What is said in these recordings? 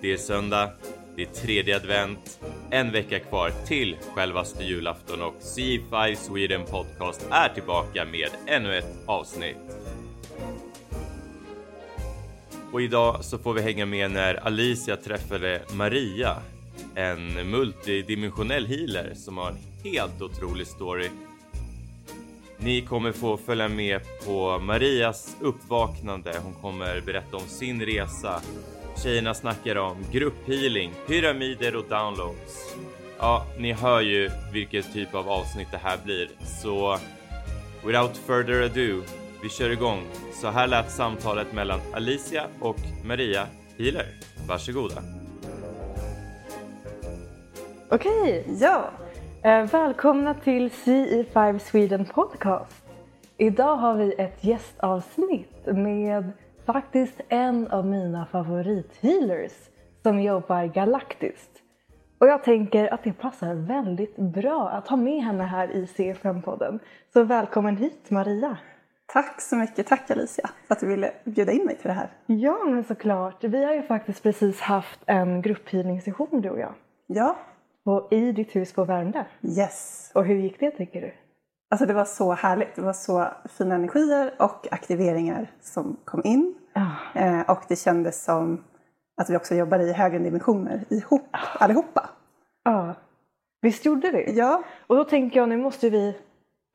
Det är söndag, det är tredje advent, en vecka kvar till självaste julafton och CFI Sweden Podcast är tillbaka med ännu ett avsnitt. Och idag så får vi hänga med när Alicia träffade Maria, en multidimensionell healer som har en helt otrolig story ni kommer få följa med på Marias uppvaknande. Hon kommer berätta om sin resa. Tjejerna snackar om grupphealing, pyramider och downloads. Ja, ni hör ju vilket typ av avsnitt det här blir, så without further ado, vi kör igång. Så här lät samtalet mellan Alicia och Maria Healer. Varsågoda. Okej, ja. Eh, välkomna till CE5 Sweden Podcast. Idag har vi ett gästavsnitt med faktiskt en av mina favorithealers som jobbar galaktiskt. Och jag tänker att det passar väldigt bra att ha med henne här i C5-podden. Så välkommen hit Maria! Tack så mycket. Tack Alicia för att du ville bjuda in mig till det här. Ja, men såklart. Vi har ju faktiskt precis haft en grupphealingssession du och jag. Ja, Och i ditt hus på Värmdö. yes. Och hur gick det tycker du? Alltså det var så härligt. Det var så fina energier och aktiveringar som kom in. Ja. Eh, och det kändes som att vi också jobbade i högre dimensioner ihop allihopa. Ja, visst gjorde vi? Ja, Och då tänker jag, nu måste vi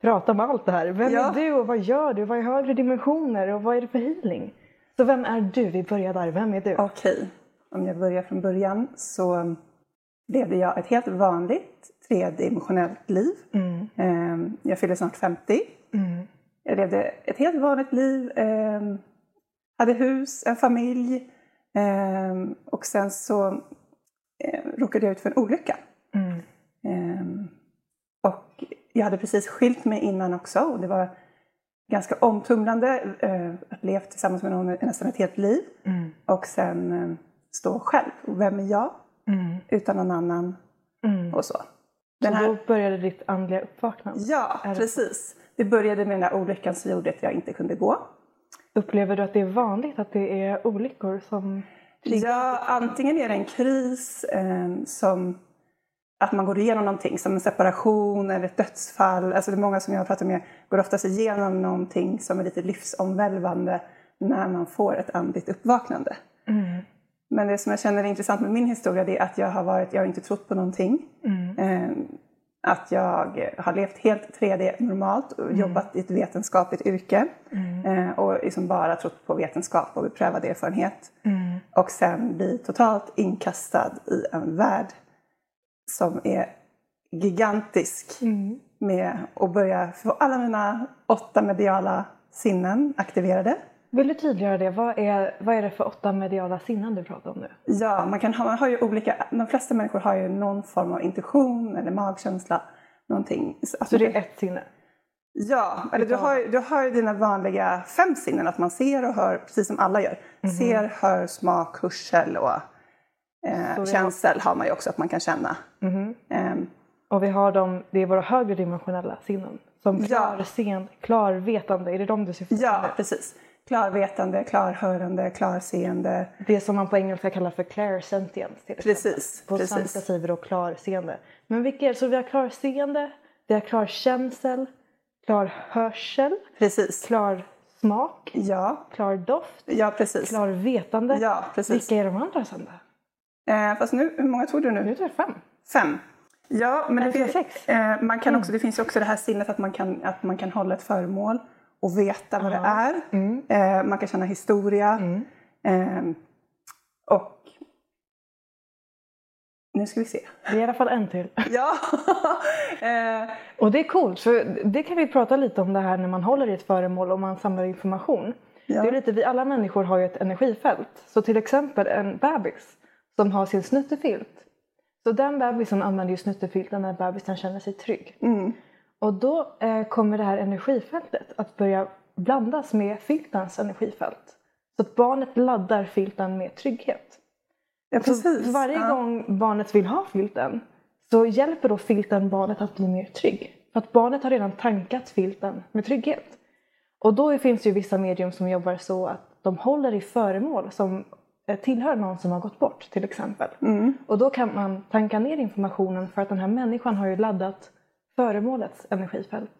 prata om allt det här. Vem Ja. är du och vad gör du? Vad är högre dimensioner och vad är det för healing? Så vem är du? Vi börjar där. Vem är du? okej. Om jag börjar från början så levde jag ett helt vanligt tredimensionellt liv. Mm, Eh, jag fyllde snart 50. mm, Jag levde ett helt vanligt liv. Eh, hade hus, en familj. Eh, och sen så eh, råkade jag ut för en olycka. mm, och jag hade precis skilt mig innan också. Och det var ganska omtumlande eh, att leva tillsammans med någon nästan ett helt liv. mm, Och sen eh, stå själv. Och Vem är jag? Mm, Utan någon annan mm. och så. Så Den här, då började ditt andliga uppvaknande. ja, det- precis. Det började med den där olyckan som gjorde att jag inte kunde gå. Upplever du att det är vanligt att det är olyckor som? Ja, antingen är det en kris eh, som att man går igenom någonting som en separation eller ett dödsfall. Alltså det är många som jag har pratat med går oftast igenom någonting som är lite livsomvälvande när man får ett andligt uppvaknande. Mm, Men det som jag känner är intressant med min historia det är att jag har varit, jag har inte trott på någonting. mm, Eh, att jag har levt helt 3D normalt och jobbat i ett vetenskapligt yrke. mm, Eh, och liksom bara trott på vetenskap och beprövad erfarenhet. mm, Och sen bli totalt inkastad i en värld som är gigantisk. mm. Med att börja få alla mina åtta mediala sinnen aktiverade. Vill du tydliggöra det? Vad är, vad är det för åtta mediala sinnen du pratar om nu? Ja, man, kan ha, man har ju olika, de flesta människor har ju någon form av intuition eller magkänsla. Någonting. Så Alltså det är ett sinne? Ja, eller du har, du har ju dina vanliga fem sinnen. Att man ser och hör, precis som alla gör. Ser, hör, smak, hörsel och eh, Så känsel har man ju också att man kan känna. Mhm. Ehm, Och vi har dem, det är våra högre dimensionella sinnen. Som Ja. klarseende, klarvetande, är det de du syftar på? ja, precis. Klarvetande, klarhörande, klarseende. Det som man på engelska kallar för clairsentience. till. Precis, På precis. svenska säger vi då klarseende. Men vilka är det? Så vi har klarseende, vi har klarkänsel, klarhörsel, Precis. klarsmak, Ja, klardoft, ja precis. klarvetande. Ja, precis. Vilka är de andra sen då? Eh, fast nu, hur många tog du nu? Nu tar jag fem. Fem. Ja, men det, finns, eh, man kan också, det finns också det här sinnet att man kan, att man kan hålla ett föremål och veta vad det är. Mm. Eh, man kan känna historia. Mm. Eh, och nu ska vi se. Det är i alla fall en till. Ja! eh, Och det är coolt, för det kan vi prata lite om det här när man håller i ett föremål och man samlar information. Ja. Det är lite, vi alla människor har ju ett energifält. Så till exempel en bebis som har sin snuttefilt. Så den bebisen använder ju snuttefilten när bebisen känner sig trygg. mm, Och då eh, kommer det här energifältet att börja blandas med filtens energifält. Så att barnet laddar filten med trygghet. ja, Så precis. varje ja. gång barnet vill ha filten så hjälper då filten barnet att bli mer trygg. För att barnet har redan tankat filten med trygghet. Och då finns det ju vissa medium som jobbar så att de håller i föremål som eh, tillhör någon som har gått bort till exempel. Och då kan man tanka ner informationen för att den här människan har ju laddat föremålets energifält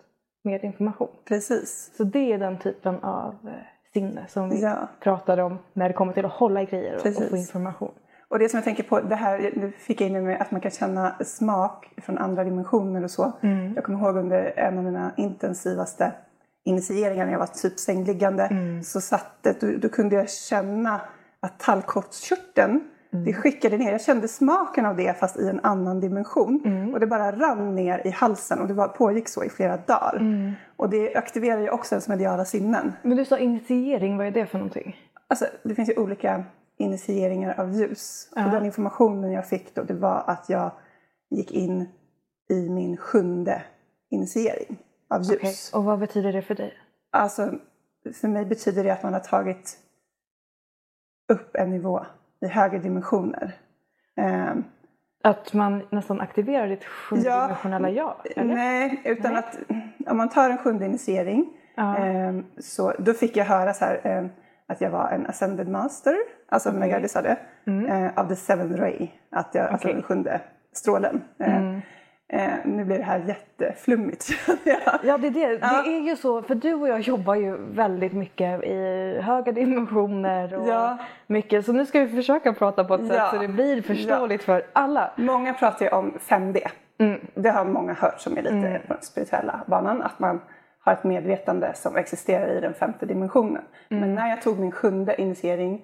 med information. Precis. Så det är den typen av eh, sinne som vi Ja. pratade om när det kommer till att hålla i grejer och, och Precis. få information. Och det som jag tänker på, det här nu fick jag in med att man kan känna smak från andra dimensioner och så. Jag kommer ihåg under en av mina intensivaste initieringar när jag var typ sängliggande så satt det, då, då kunde jag känna att tallkottkörteln det skickade ner, jag kände smaken av det fast i en annan dimension. Och det bara rann ner i halsen och det var, pågick så i flera dagar. Och det aktiverar ju också ens mediala sinnen. Men du sa initiering, vad är det för någonting? Alltså, det finns ju olika initieringar av ljus. Och den informationen jag fick då, det var att jag gick in i min sjunde initiering av ljus. Okej, Och vad betyder det för dig? Alltså, för mig betyder det att man har tagit upp en nivå i högre dimensioner. Ehm, Att man nästan aktiverar ditt sjundimensionella jag? Eller? nej, utan att om man tar en sjunde initiering Ja. ehm, så då fick jag höra så här, ehm, att jag var en ascended master, alltså okay. Megadis sa det, eh, av the seventh ray, att jag, alltså Okej. den sjunde strålen. Eh, eh, nu blir det här jätteflummigt. Ja, det är det. Ja. Det är ju så, för du och jag jobbar ju väldigt mycket i höga dimensioner och Ja. mycket. Så nu ska vi försöka prata på ett sätt Ja. så det blir förståeligt för alla. Många pratar ju om 5D. Det har många hört som är lite på den spirituella banan. Att man har ett medvetande som existerar i den femte dimensionen. Men när jag tog min sjunde initiering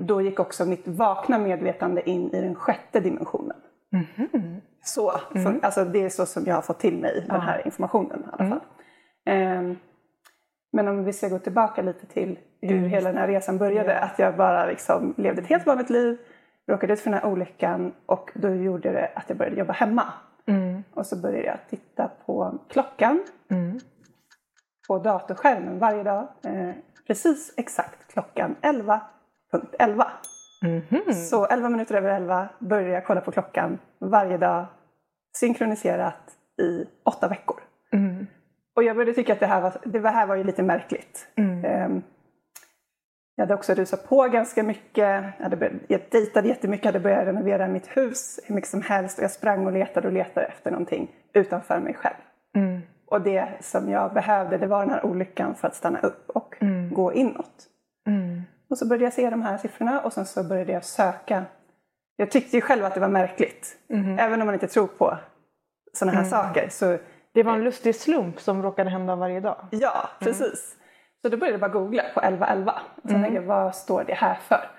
då gick också mitt vakna medvetande in i den sjätte dimensionen. Så, för, alltså det är så som jag har fått till mig den här informationen i alla fall. Ehm, men om vi ska gå tillbaka lite till hur hela den här resan började. Att jag bara liksom levde ett helt vanligt liv, råkade ut för den här olyckan och då gjorde det att jag började jobba hemma. Och så började jag titta på klockan på datorskärmen varje dag. Eh, precis exakt klockan 11.11. Så 11 minuter över 11 började jag kolla på klockan varje dag synkroniserat i åtta veckor. Och jag började tycka att det här var, det här var ju lite märkligt. Ehm, jag hade också rusat på ganska mycket. Jag, hade börjat, jag dejtade jättemycket, hade börjat renovera mitt hus hur mycket som helst. Och jag sprang och letade och letade efter någonting utanför mig själv. Och det som jag behövde det var den här olyckan för att stanna upp och gå inåt. Och så började jag se de här siffrorna och sen så började jag söka. Jag tyckte ju själv att det var märkligt. Även om man inte tror på sådana här saker. Så Det var en lustig slump som råkade hända varje dag. Ja, precis. Så då började jag bara googla på 1111. Och sen tänkte jag, vad står det här för?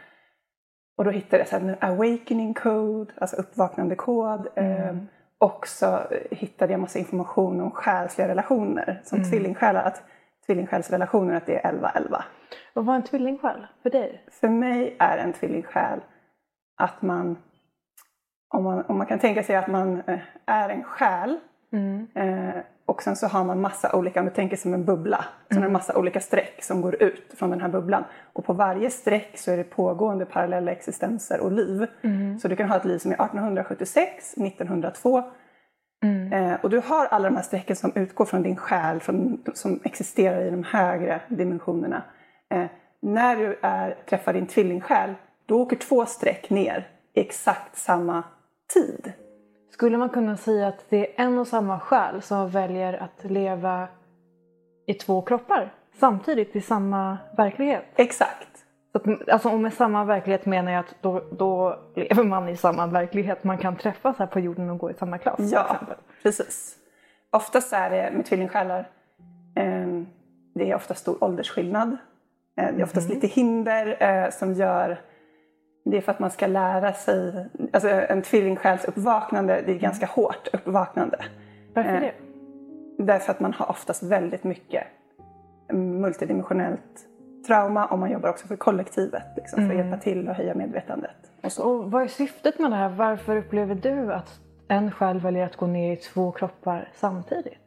Och då hittade jag så här, en awakening code, alltså uppvaknande kod. Eh, och så hittade jag massa information om själsliga relationer, som tvillingsjälar. Att tvillingsjälsrelationer, att det är 1111. Vad var en tvillingsjäl för dig? För mig är en tvillingsjäl att man om, man, om man kan tänka sig att man eh, är en själ eh, och sen så har man massa olika, om du tänker som en bubbla, så är det en massa olika streck som går ut från den här bubblan. Och på varje streck så är det pågående parallella existenser och liv. Så du kan ha ett liv som är 1876, 1902, Eh, och du har alla de här strecken som utgår från din själ, från, som existerar i de högre dimensionerna. Eh, när du är, träffar din tvillingsjäl, då åker två streck ner i exakt samma tid. Skulle man kunna säga att det är en och samma själ som väljer att leva i två kroppar samtidigt i samma verklighet? Exakt. Alltså, och med samma verklighet menar jag att då, då lever man i samma verklighet. Man kan träffas här på jorden och gå i samma klass Ja, precis. Oftast är det med tvillingsjälar, eh, det är ofta stor åldersskillnad. Eh, det är oftast lite hinder eh, som gör det är för att man ska lära sig, alltså en tvillingsjäls uppvaknande, det är ganska hårt uppvaknande. Varför Eh, det? Därför att man har oftast väldigt mycket multidimensionellt trauma och man jobbar också för kollektivet liksom, för att hjälpa till och höja medvetandet. Och. Och vad är syftet med det här? Varför upplever du att en själ väljer att gå ner i två kroppar samtidigt?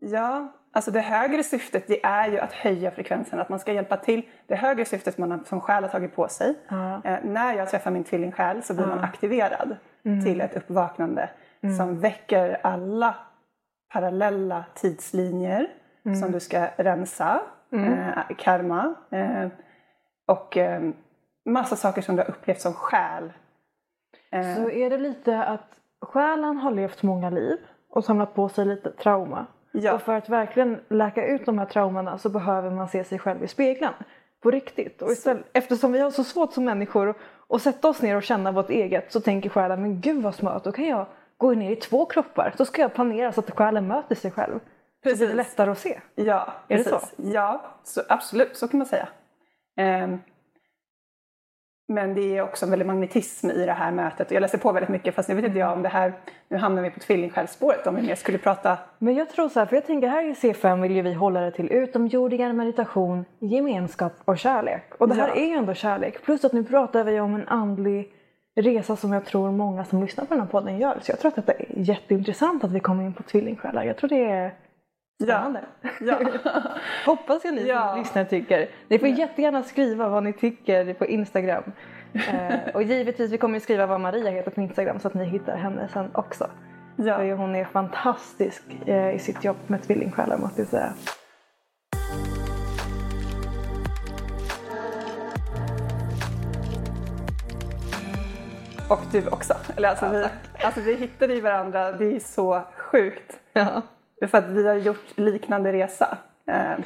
Ja, alltså det högre syftet det är ju att höja frekvensen, att man ska hjälpa till. Det högre syftet man som själ har tagit på sig. Ja. Eh, när jag träffar min tvillingsjäl så blir man aktiverad till ett uppvaknande som väcker alla parallella tidslinjer som du ska rensa, eh, karma eh, och eh, massa saker som du har upplevt som själ. Så är det lite att själen har levt många liv och samlat på sig lite trauma. Ja. Och för att verkligen läka ut de här traumorna så behöver man se sig själv i spegeln. På riktigt. Och istället, eftersom vi har så svårt som människor att sätta oss ner och känna vårt eget så tänker själen men gud vad smart, då kan jag gå ner i två kroppar. Så ska jag planera så att själen möter sig själv. Så blir det Precis. lättare att se. Ja, Är det precis. Ja, så, absolut, så kan man säga. Ehm, men det är också en väldig magnetism i det här mötet. Jag läser på väldigt mycket fast nu vet inte jag om det här, nu hamnar vi på tvillingsjälsspåret om vi mer skulle prata. Men jag tror så här, för jag tänker här i C5 vill ju vi hålla det till utomjordingar, meditation, gemenskap och kärlek. Och det här Ja. är ju ändå kärlek. Plus att nu pratar vi om en andlig resa som jag tror många som lyssnar på den här podden gör. Så jag tror att det är jätteintressant att vi kommer in på tvillingsjälar. Jag tror det är spännande. Ja. Hoppas jag ni Ja. som lyssnar tycker. Ni får jättegärna skriva vad ni tycker på Instagram. eh, och givetvis, vi kommer ju skriva vad Maria heter på Instagram så att ni hittar henne sen också. ja. För Hon är fantastisk eh, i sitt jobb med tvillingsjälar måste jag säga. Och du också. Eller alltså, vi, alltså vi hittade i varandra, det är så sjukt. Ja. För att vi har gjort liknande resa. Ehm,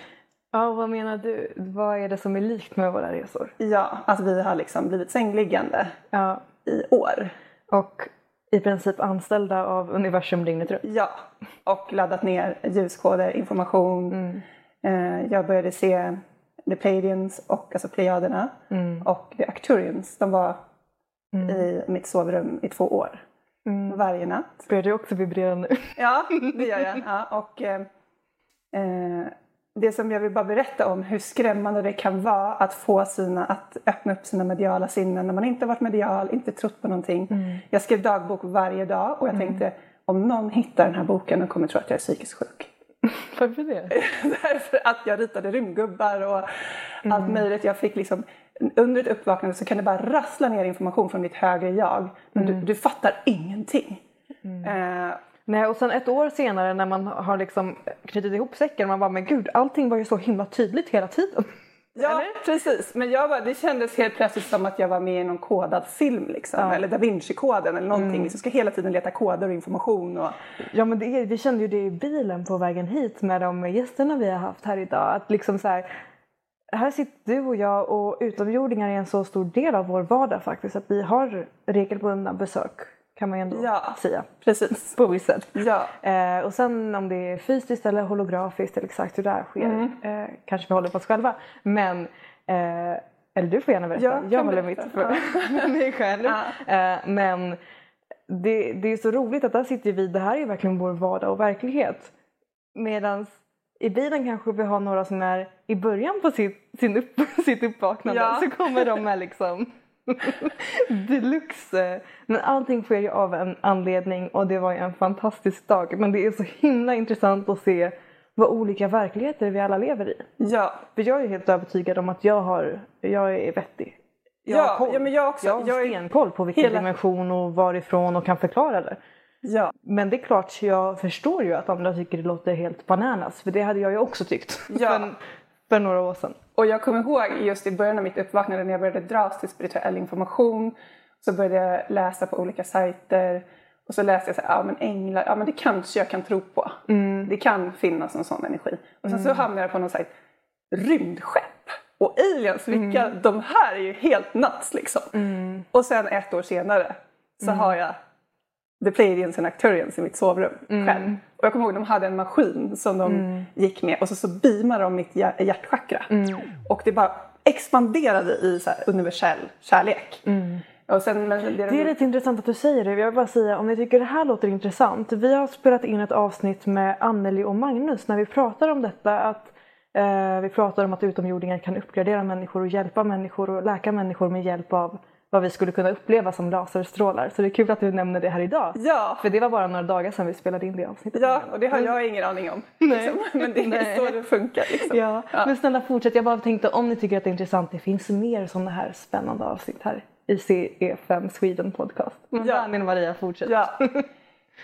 ja, vad menar du? Vad är det som är likt med våra resor? ja, alltså vi har liksom blivit sängliggande Ja. i år. Och i princip anställda av universum dygnet runt. Ja, och laddat ner ljuskoder, information. Mm. Eh, jag började se The Pleiadians och alltså Plejaderna Mm. och The Acturians. De var i mitt sovrum i två år. Mm. Varje natt. Börjar du också vibrera nu? Ja, det gör jag. Ja, och, eh, eh, det som jag vill bara berätta om hur skrämmande det kan vara att få sina, att öppna upp sina mediala sinnen när man inte varit medial, inte trott på någonting. Jag skrev dagbok varje dag och jag tänkte om någon hittar den här boken och kommer tro att jag är psykiskt sjuk. Varför det? Därför att jag ritade rymdgubbar och allt möjligt. Jag fick liksom, under ett uppvaknande så kan det bara rassla ner information från ditt högre jag. Men du, du fattar ingenting. Eh, Nej, och sen ett år senare när man har liksom knutit ihop säcken man bara men gud allting var ju så himla tydligt hela tiden. Ja, precis. Men jag var, det kändes helt plötsligt som att jag var med i någon kodad film. Liksom. Eller Da Vinci-koden eller någonting. Mm. Vi ska hela tiden leta koder och information. Och... Ja men det vi kände ju det i bilen på vägen hit med de gästerna vi har haft här idag. Att liksom så här, här sitter du och jag och utomjordingar är en så stor del av vår vardag faktiskt. Att vi har regelbundna besök kan man ju ändå Ja. säga. Precis. På visst sätt. Ja. Eh, och sen om det är fysiskt eller holografiskt eller exakt hur det här sker. Eh, kanske vi håller på oss själva. Men, eh, eller du får gärna berätta. Jag jag håller berätta. mitt för mig själv. Ja. Eh, men det, det är så roligt att där sitter vi. Det här är ju verkligen vår vardag och verklighet. Medan i bilen kanske vi har några som är i början på sitt, sin upp, sitt uppvaknande. Ja. Så kommer de med liksom deluxe. Men allting sker ju av en anledning och det var ju en fantastisk dag. Men det är så himla intressant att se vad olika verkligheter vi alla lever i. Ja. För jag är helt övertygad om att jag, har, jag är vettig. Jag Ja, har koll. ja, men jag också. Jag har Jag stenkoll på vilken hela- dimension och varifrån och kan förklara det. ja. Men det är klart, jag förstår ju att andra tycker det låter helt bananas. För det hade jag ju också tyckt Ja. för, för några år sedan. Och jag kommer ihåg just i början av mitt uppvaknande när jag började dras till spirituell information. Så började jag läsa på olika sajter. Och så läste jag så här, ja men änglar, ja men det kanske jag kan tro på. Det kan finnas en sån energi. Och sen så hamnade jag på någon sajt, rymdskepp och aliens, vilka, de här är ju helt nuts liksom. Och sen ett år senare så har jag The Pleiadians and Acturians i mitt sovrum själv. Och jag kommer ihåg de hade en maskin som de gick med och så, så beamade de mitt hjär- hjärtchakra. Och det bara expanderade i så universell kärlek. Och sen, det, Det är lite intressant att du säger det. Jag vill bara säga om ni tycker det här låter intressant. Vi har spelat in ett avsnitt med Anneli och Magnus när vi pratar om detta. Att eh, vi pratar om att utomjordingar kan uppgradera människor och hjälpa människor och läka människor med hjälp av vad vi skulle kunna uppleva som laserstrålar. Så det är kul att du nämner det här idag. Ja, För det var bara några dagar sedan vi spelade in det avsnittet. ja, och det har jag ingen aning om. Liksom. Men det är Nej. så det funkar. Liksom. Ja, men snälla fortsätt. Jag bara tänkte om ni tycker att det är intressant, det finns mer sådana här spännande avsnitt här i CE5 Sweden podcast. Men Ja. Daniel Maria, fortsätt. Ja.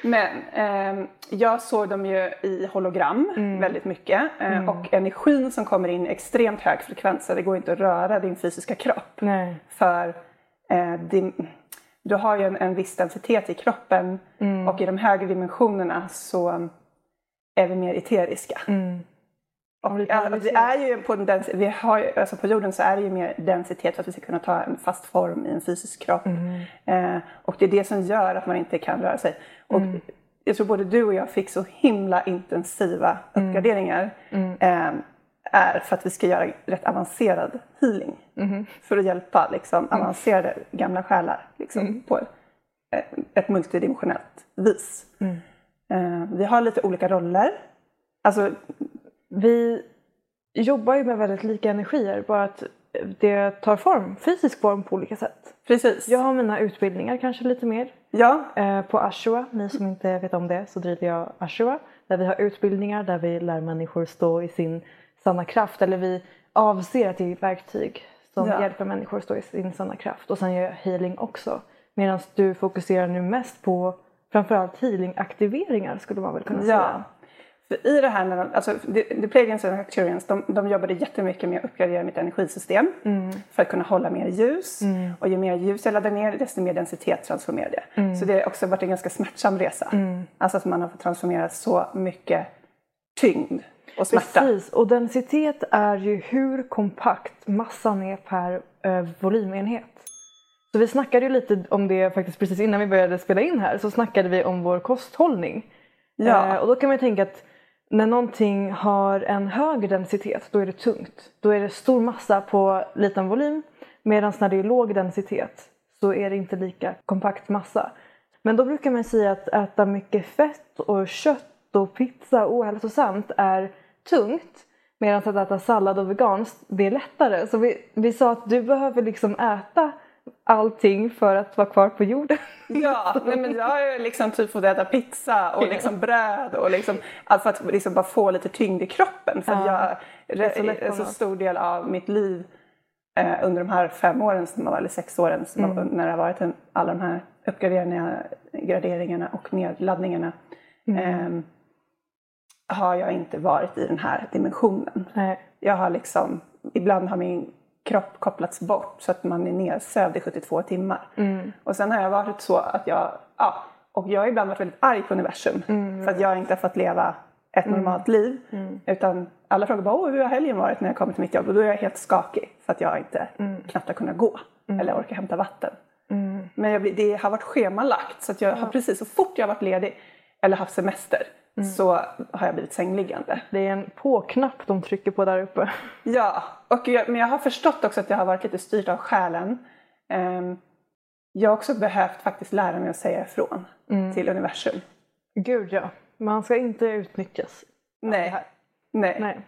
Men eh, jag såg dem ju i hologram Mm. väldigt mycket eh, och energin som kommer in är extremt hög frekvens så det går inte att röra din fysiska kropp. Nej. För eh, din, du har ju en, en viss densitet i kroppen Mm. och i de högre dimensionerna så är vi mer eteriska. Mm. Och, ja, analyserat. vi är ju på, en dens, vi har, ju- alltså på jorden så är det ju mer densitet för att vi ska kunna ta en fast form i en fysisk kropp. Mm. Eh, och det är det som gör att man inte kan röra sig. Och Mm. jag tror både du och jag fick så himla intensiva Mm. uppgraderingar. Eh, är för att vi ska göra rätt avancerad healing. Mm-hmm. För att hjälpa liksom, Mm. avancerade gamla själar liksom, på ett, ett multidimensionellt vis. Mm. Eh, vi har lite olika roller. Alltså, Vi jobbar ju med väldigt lika energier, bara att det tar form, fysisk form på olika sätt. precis. Jag har mina utbildningar kanske lite mer. Ja, Eh, på Ashua, ni som inte vet om det, så driver jag Ashua. Där vi har utbildningar där vi lär människor stå i sin sanna kraft. Eller vi avser att ge verktyg som Ja. hjälper människor att stå i sin sanna kraft. Och sen gör jag healing också. Medan du fokuserar nu mest på framförallt healing-aktiveringar skulle man väl kunna Ja. säga. För i det här, när de, alltså, the, the Pleiadians och Arcturians, de, de jobbade jättemycket med att uppgradera mitt energisystem för att kunna hålla mer ljus. Och ju mer ljus jag laddar ner, desto mer densitet transformerar det. Så det har också varit en ganska smärtsam resa. Alltså att man har fått transformera så mycket tyngd och smärta. Precis, och densitet är ju hur kompakt massan är per eh, volymenhet. Så vi snackade ju lite om det faktiskt precis innan vi började spela in här så snackade vi om vår kosthållning. Ja. Eh, och då kan man ju tänka att när någonting har en hög densitet då är det tungt. Då är det stor massa på liten volym medan när det är låg densitet så är det inte lika kompakt massa. Men då brukar man säga att äta mycket fett och kött och pizza ohälsosamt är tungt. Medan att äta sallad och veganskt det är lättare. Så vi, vi sa att du behöver liksom äta allting för att vara kvar på jorden. Ja, nej, men jag har ju liksom typ fått äta pizza och liksom bröd och liksom, alltså för att liksom bara få lite tyngd i kroppen. För Ja, jag, är så lätt så stor del av mitt liv eh, under de här fem åren, som har, eller sex åren, som Mm. när det har varit en, alla de här uppgraderingarna, graderingarna och nedladdningarna. Mm. ehm, har jag inte varit i den här dimensionen. Nej. Jag har liksom, ibland har min kropp kopplats bort så att man är nedsövd i 72 timmar. Och sen har jag varit så att jag, ja, och jag har ibland varit väldigt arg på universum för att jag inte har fått leva ett normalt liv. Utan alla frågar bara, Åh, hur har helgen varit när jag kommer till mitt jobb? Och då är jag helt skakig för att jag inte knappt har kunnat gå eller orkar hämta vatten. Men blir- det har varit schemalagt så att jag har precis så fort jag har varit ledig eller haft semester så har jag blivit sängliggande. Det är en på-knapp de trycker på där uppe. Ja, och jag, men jag har förstått också att jag har varit lite styrt av själen. Ehm, jag har också behövt faktiskt lära mig att säga ifrån till universum. Gud ja, man ska inte utnyttjas. Nej. Nej. Nej.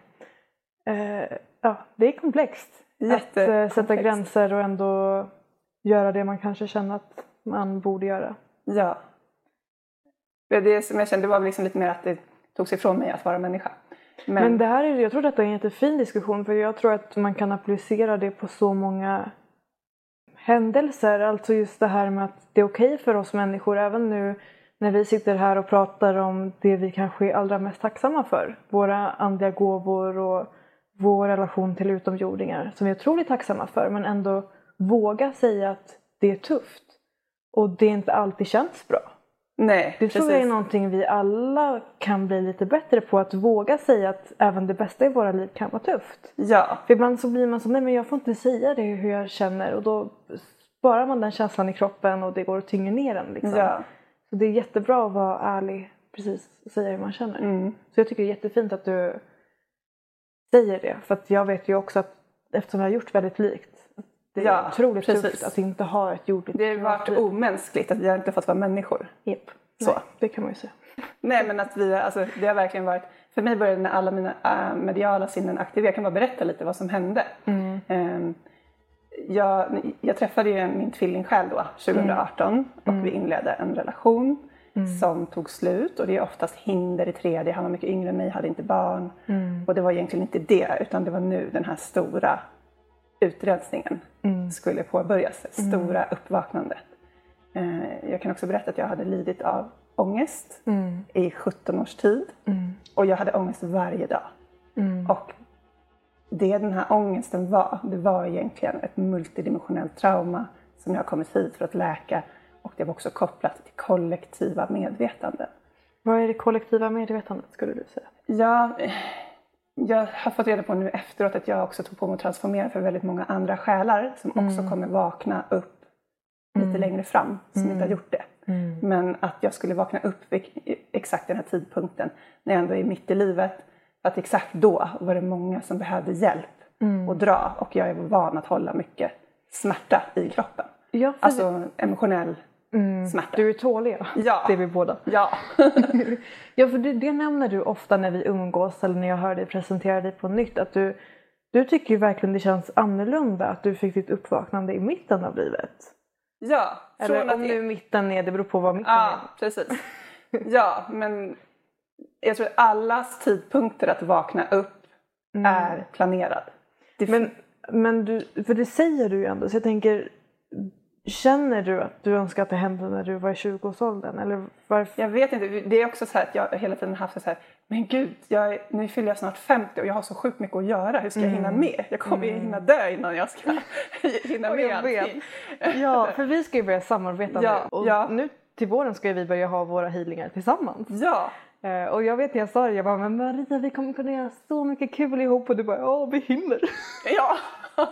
Eh, ja, det är komplext. Att eh, sätta gränser och ändå göra det man kanske känner att man borde göra. Ja. Det, som jag kände var liksom lite mer att det togs ifrån mig att vara människa. Men, Men det här är, jag tror detta är en jättefin diskussion för jag tror att man kan applicera det på så många händelser. Alltså just det här med att det är okej för oss människor även nu när vi sitter här och pratar om det vi kanske är allra mest tacksamma för. Våra andliga gåvor och vår relation till utomjordingar som vi är otroligt tacksamma för men ändå våga säga att det är tufft. Och det inte alltid känns bra nej, Det tror jag är någonting vi alla kan bli lite bättre på. Att våga säga att även det bästa i våra liv kan vara tufft. Ja, För ibland så blir man så, nej men jag får inte säga det hur jag känner. Och då sparar man den känslan i kroppen och det går och tynger ner den. Liksom. ja. Så det är jättebra att vara ärlig precis och säga hur man känner. Mm. Så jag tycker det är jättefint att du säger det. För att jag vet ju också att eftersom jag har gjort väldigt likt. Det är Ja, otroligt precis. tufft att inte ha ett jordligt Det har varit privatliv. omänskligt att vi har inte fått vara människor. Japp. Så. Nej, det kan man ju säga. Nej men att vi, alltså, det har verkligen varit, för mig började när alla mina äh, mediala sinnen aktiverades, jag kan bara berätta lite vad som hände. Ehm, jag, jag träffade ju min tvillingsjäl då, 2018 och vi inledde en relation som tog slut och det är oftast hinder i tredje, han var mycket yngre än mig, hade inte barn. Och det var egentligen inte det utan det var nu den här stora utrensningen skulle påbörjas, det stora uppvaknandet. Eh, Jag kan också berätta att jag hade lidit av ångest Mm. i 17 års tid. Mm. Och jag hade ångest varje dag. Mm. Och det den här ångesten var, det var egentligen ett multidimensionellt trauma som jag kommit hit för att läka. Och det var också kopplat till kollektiva medvetanden. Vad är det kollektiva medvetandet skulle du säga? Ja, jag har fått reda på nu efteråt att jag också tog på mig att transformera för väldigt många andra själar som också kommer vakna upp lite längre fram, som inte har gjort det. Men att jag skulle vakna upp vid exakt den här tidpunkten när jag ändå är mitt i livet. Att exakt då var det många som behövde hjälp och dra och jag är van att hålla mycket smärta i kroppen. Ja, Alltså emotionell smärta. du är tålig ja. Ja. Det är vi båda. Ja. Ja, för det, det nämner du ofta när vi umgås eller när jag hör dig presentera dig på nytt. Att du, du tycker ju verkligen det känns annorlunda att du fick ditt uppvaknande i mitten av livet. ja. Eller om nu mitten är, det beror på vad mitten Ja, är. precis. Ja, men jag tror att allas tidpunkter att vakna upp är planerad. Det Men, men du, för det säger du ju ändå, så jag tänker Känner du att du önskar att det hände när du var i 20-årsåldern? Eller varför? Jag vet inte, det är också så här att jag hela tiden haft så här, men gud, jag är, nu fyller jag snart 50 och jag har så sjukt mycket att göra, hur ska jag hinna med? Jag kommer ju hinna dö innan jag ska hinna med allting. Ja, för vi ska ju börja samarbeta Ja, nu. Och ja. nu till våren ska vi börja ha våra healingar tillsammans. Ja, Eh, och jag vet när jag sa det, jag bara men Maria vi kommer kunna göra så mycket kul ihop och du bara ja vi hinner. ja.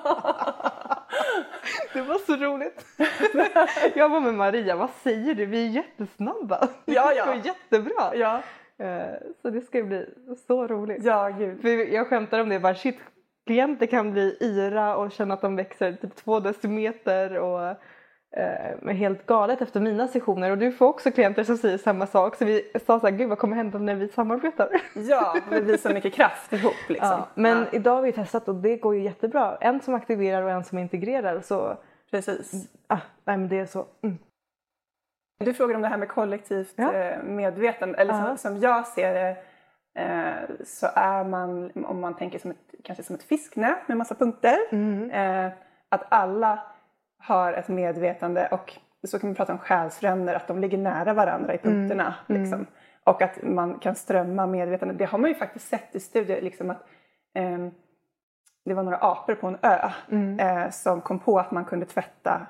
Det var så roligt. jag bara men Maria vad säger du? Vi är jättesnabba. Ja, ja. Det går jättebra. ja, Eh, så det ska bli så roligt. ja gud. För jag skämtar om det bara shit klienter kan bli yra och känna att de växer typ två decimeter och eh, helt galet efter mina sessioner och du får också klienter som säger samma sak så vi sa såhär gud vad kommer hända när vi samarbetar? Ja, vi visar mycket kraft ihop liksom. Ja, men Ja, idag har vi testat och det går ju jättebra. En som aktiverar och en som integrerar så precis. ah, nej men det är så. Mm. Du frågar om det här med kollektivt Ja. eh, medvetande. Eller som, som jag ser det eh, så är man, om man tänker som ett, kanske som ett fisknät med massa punkter. Mm. Eh, att alla har ett medvetande och så kan man prata om själsfränder, att de ligger nära varandra i punkterna. Liksom. Och att man kan strömma medvetande. Det har man ju faktiskt sett i studier. Liksom att, ehm, det var några apor på en ö eh, som kom på att man kunde tvätta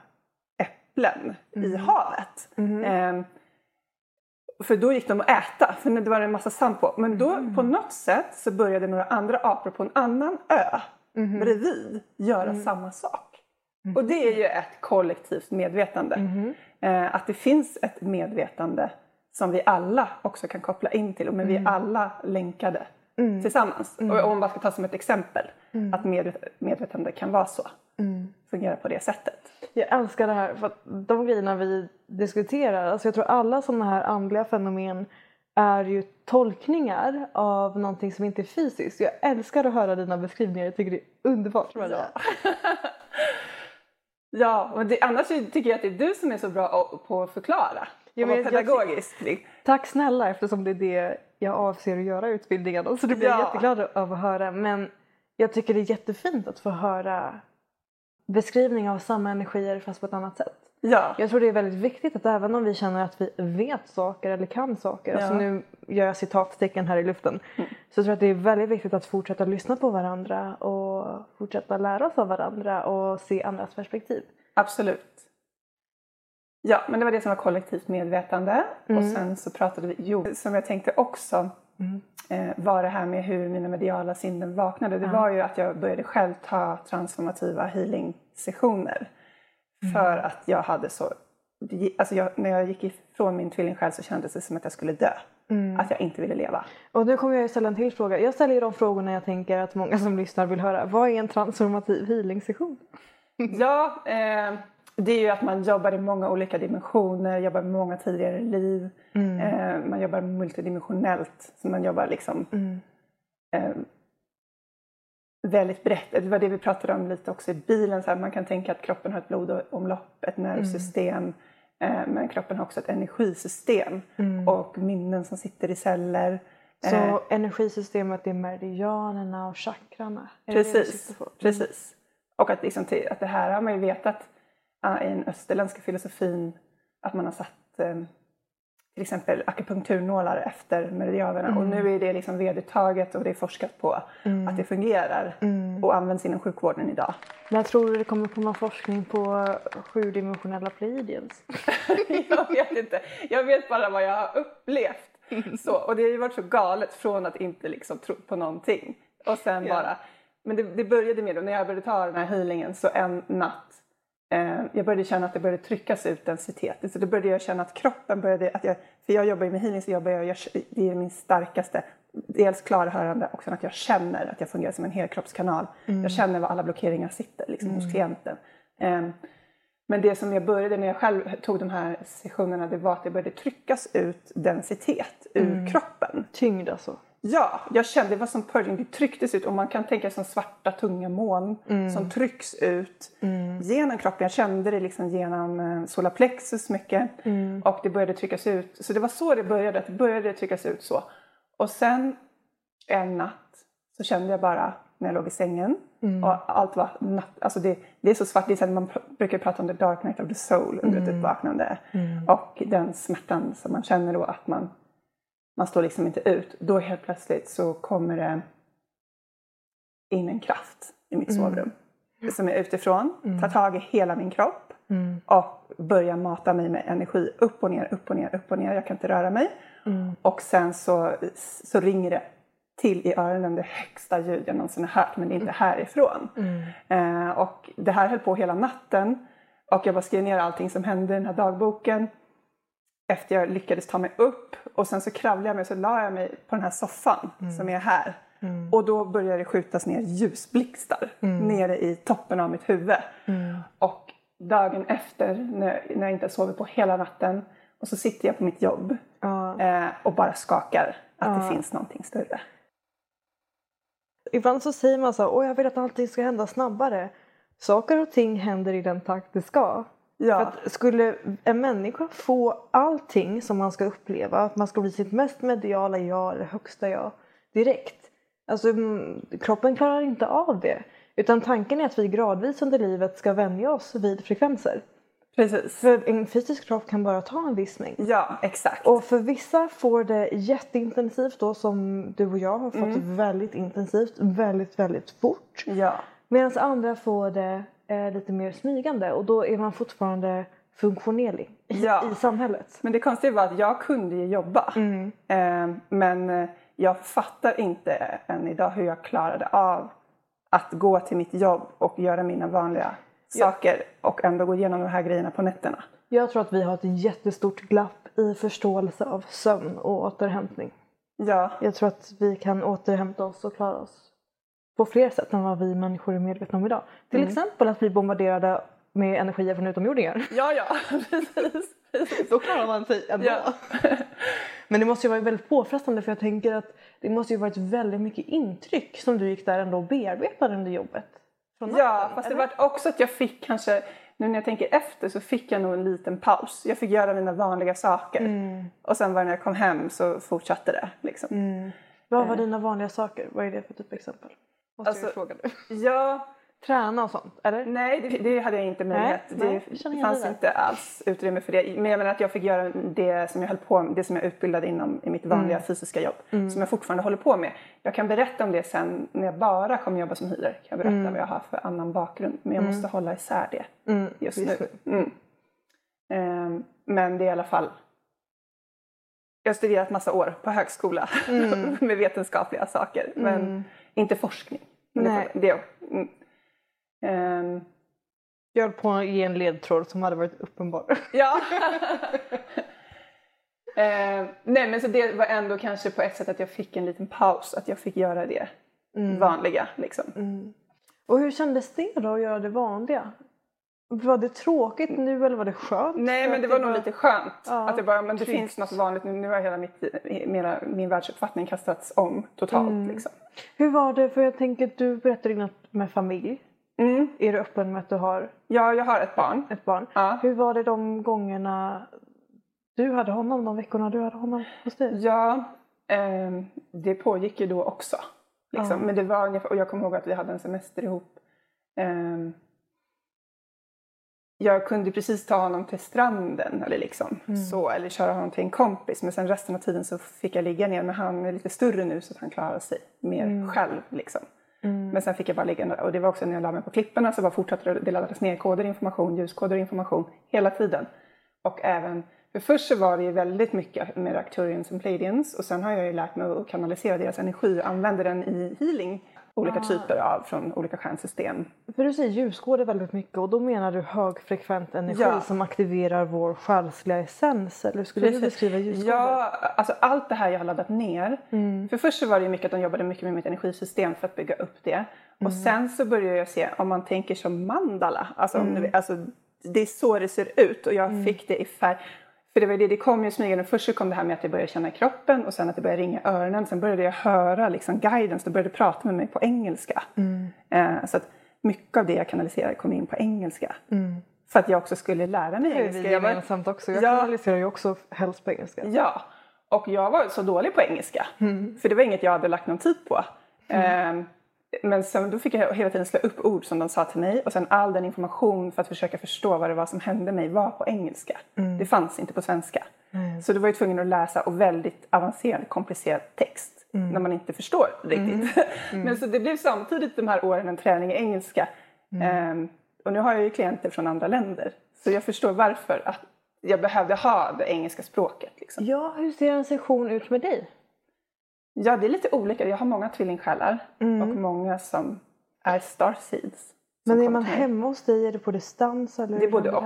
äpplen i havet. Ehm, för då gick de att äta, för det var en massa sand på. Men då på något sätt så började några andra apor på en annan ö bredvid göra samma sak. Och det är ju ett kollektivt medvetande. Eh, att det finns ett medvetande som vi alla också kan koppla in till. Men vi är alla länkade tillsammans. Och om man bara ska ta som ett exempel. Att medvet- medvetande kan vara så. Fungera på det sättet. Jag älskar det här för att de grejerna vi diskuterar, alltså jag tror alla sådana här andliga fenomen är ju tolkningar av någonting som inte är fysiskt. Jag älskar att höra dina beskrivningar, jag tycker det är underbart. Maria. Ja, och det, annars tycker jag att det är du som är så bra på att förklara. Och men vara jag- pedagogisk. Tack snälla eftersom det är det jag avser att göra i utbildningarna så det blir jag Ja. jätteglad av att höra. Men jag tycker det är jättefint att få höra beskrivning av samma energier fast på ett annat sätt. Ja, Jag tror det är väldigt viktigt att även om vi känner att vi vet saker eller kan saker, alltså Ja. nu gör jag citattecken här i luften, så tror jag att det är väldigt viktigt att fortsätta lyssna på varandra och fortsätta lära oss av varandra och se andras perspektiv. absolut. Ja, men det var det som var kollektivt medvetande. Och sen så pratade vi, jo, som jag tänkte också eh, var det här med hur mina mediala sinnen vaknade. Det var ju att jag började själv ta transformativa healing-sessioner. För att jag hade så, alltså jag, när jag gick ifrån min tvillingsjäl så kändes det som att jag skulle dö. Att jag inte ville leva. Och nu kommer jag ställa en till fråga. Jag ställer ju de frågorna jag tänker att många som lyssnar vill höra. Vad är en transformativ healing-session? Ja, eh, det är ju att man jobbar i många olika dimensioner, jobbar med många tidigare liv. Eh, man jobbar multidimensionellt, så man jobbar liksom eh, väldigt brett. Det var det vi pratade om lite också i bilen. Så här, man kan tänka att kroppen har ett blodomlopp, ett nervsystem. Eh, men kroppen har också ett energisystem och minnen som sitter i celler. Så Eh, energisystemet är meridianerna och chakrarna? Är det det du Precis, precis. Och att, liksom att det här har man ju vetat uh, i den österländska filosofin att man har satt eh, till exempel akupunkturnålar efter meridianerna. Och nu är det liksom vedertaget och det är forskat på att det fungerar och används inom sjukvården idag. När tror du det kommer komma forskning på sjudimensionella pleiadians? jag vet inte. Jag vet bara vad jag har upplevt. Så, och det har ju varit så galet från att inte liksom tro på någonting. Och sen Ja. bara, men det, det började med då när jag började ta den här healingen så en natt jag började känna att det började tryckas ut densitet. Så då började jag känna att kroppen började, att jag, för jag jobbar ju med healing så jobbar jag, jag, det är min starkaste, dels klarhörande och sen att jag känner att jag fungerar som en helkroppskanal. Jag känner var alla blockeringar sitter liksom, hos klienten. Ehm, men det som jag började när jag själv tog de här sessionerna det var att det började tryckas ut densitet ur kroppen. Tyngd alltså. Ja, jag kände det var som purging. Det trycktes ut och man kan tänka som svarta tunga moln som trycks ut genom kroppen. Jag kände det liksom genom eh, solarplexus mycket och det började tryckas ut. Så det var så det började, att det började tryckas ut så. Och sen en natt så kände jag bara när jag låg i sängen och allt var natt, alltså det, det är så svart, det är så att man pr- brukar prata om the dark night of the soul under ett uppvaknande. Och den smärtan som man känner då att man man står liksom inte ut. Då helt plötsligt så kommer det in en kraft i mitt sovrum. Som är utifrån, tar tag i hela min kropp och börjar mata mig med energi upp och ner, upp och ner, upp och ner. Jag kan inte röra mig. Och sen så, så ringer det till i öronen det högsta ljud jag någonsin har hört men det är inte härifrån. Eh, och det här höll på hela natten och jag bara skrev ner allting som hände i den här dagboken efter jag lyckades ta mig upp och sen så kravlade jag mig och så la jag mig på den här soffan som är här. Och då började det skjutas ner ljusblixtar nere i toppen av mitt huvud. Och dagen efter när, när jag inte sovit på hela natten och så sitter jag på mitt jobb eh, och bara skakar att det finns någonting större. Ibland så säger man så åh jag vill att allting ska hända snabbare. Saker och ting händer i den takt det ska. För Ja, att skulle en människa få allting som man ska uppleva, att man ska bli sitt mest mediala jag eller högsta jag direkt. Alltså mm, kroppen klarar inte av det. Utan tanken är att vi gradvis under livet ska vänja oss vid frekvenser. precis. För en fysisk kropp kan bara ta en viss mängd. Ja, exakt. Och för vissa får det jätteintensivt då som du och jag har fått Mm. väldigt intensivt, väldigt, väldigt fort. Ja, Medan andra får det eh, lite mer smygande och då är man fortfarande funktionerlig i, Ja. i samhället. Men det konstiga var att jag kunde ju jobba. Eh, men eh, jag fattar inte än idag hur jag klarade av att gå till mitt jobb och göra mina vanliga saker och ändå gå igenom de här grejerna på nätterna. Jag tror att vi har ett jättestort glapp i förståelse av sömn och återhämtning. Ja, Jag tror att vi kan återhämta oss och klara oss på fler sätt än vad vi människor är medvetna om idag. Till exempel att bli bombarderade med energier från utomjordingar. ja, ja. precis. precis. Då klarar man sig ändå. Ja. Men det måste ju vara väldigt påfrestande för jag tänker att det måste ju varit väldigt mycket intryck som du gick där ändå och bearbetade under jobbet. Från ja, fast det var också att jag fick kanske, nu när jag tänker efter så fick jag nog en liten paus. Jag fick göra mina vanliga saker. Och sen var när jag kom hem så fortsatte det. Liksom. Vad var dina vanliga saker? Vad är det för typ exempel? Måste Alltså- jag fråga nu. Ja, Träna och sånt, eller? Nej, det, det hade jag inte möjlighet. nej, det fanns det inte alls utrymme för det. Men jag menar att jag fick göra det som jag höll på med, det som jag utbildade inom i mitt vanliga Mm. fysiska jobb. Som jag fortfarande håller på med. Jag kan berätta om det sen när jag bara kommer jobba som healer. Kan jag berätta Mm. vad jag har för annan bakgrund. Men jag måste hålla isär det just, just nu. Mm. Ehm, men det är i alla fall jag har studerat massa år på högskola Mm. med vetenskapliga saker. Men inte forskning. Det- Nej. Det, mm. Ehm, Jag på att ge en ledtråd som hade varit uppenbar. Ja. eh, nej men så det var ändå kanske på ett sätt att jag fick en liten paus, att jag fick göra det vanliga liksom. Och hur kändes det då att göra det vanliga? Var det tråkigt nu eller var det skönt? Nej men det var nog lite skönt. Ja, att det bara, men det tryggt. finns något vanligt nu. Nu har hela mitt, mina, min världsuppfattning kastats om totalt liksom. Hur var det? För jag tänker att du berättade innan med familj. Mm. Är du öppen med att du har Ja, jag har ett barn. ett barn? Ja. Hur var det de gångerna du hade honom, de veckorna du hade honom hos dig? Ja, ehm, det pågick ju då också. Liksom. Ja. Men det var ungefär, och jag kommer ihåg att vi hade en semester ihop. Ehm, jag kunde precis ta honom till stranden eller, liksom, så, eller köra honom till en kompis. Men sen resten av tiden så fick jag ligga ner. Men han är lite större nu så att han klarar sig mer själv. Liksom. Men sen fick jag bara ligga och det var också när jag la mig på klipporna så bara fortsatte det, laddades ner koder, information, ljuskoder information hela tiden. Och även, för först så var det ju väldigt mycket med Arcturians och Pleiadians och sen har jag ju lärt mig att kanalisera deras energi och använder den i healing. Olika typer av från olika stjärnsystem. För du säger ljuskoder väldigt mycket och då menar du högfrekvent energi Ja. som aktiverar vår själsliga essens. Eller hur skulle du beskriva ljuskoder? Ja, alltså allt det här jag har laddat ner. För först så var det ju mycket att de jobbade mycket med mitt energisystem för att bygga upp det. Och sen så började jag se, om man tänker som mandala, alltså, om du vet, alltså det är så det ser ut och jag fick det i färg. För det var det, det kom ju smygande. Först så kom det här med att jag började känna kroppen och sen att det började ringa öronen. Sen började jag höra liksom guidance, de började prata med mig på engelska. Eh, så att mycket av det jag kanaliserade kom in på engelska. För att jag också skulle lära mig Det är engelska. vi gemensamt också. Jag Ja. kanaliserar ju också helst på engelska. Ja, och jag var så dålig på engelska. För det var inget jag hade lagt någon tid på. Ehm, men sen, då fick jag hela tiden slå upp ord som de sa till mig och sen all den information för att försöka förstå vad det var som hände mig var på engelska. Det fanns inte på svenska. Så då var jag tvungen att läsa och väldigt avancerad, komplicerad text när man inte förstår riktigt. men så det blev samtidigt de här åren en träning i engelska. Ehm, och nu har jag ju klienter från andra länder. Så jag förstår varför att jag behövde ha det engelska språket. Liksom. Ja, hur ser en session ut med dig? Ja, det är lite olika. Jag har många tvillingsjälar och många som är starseeds. Men är man hemma hos dig? Är det på distans? Eller Det är både och.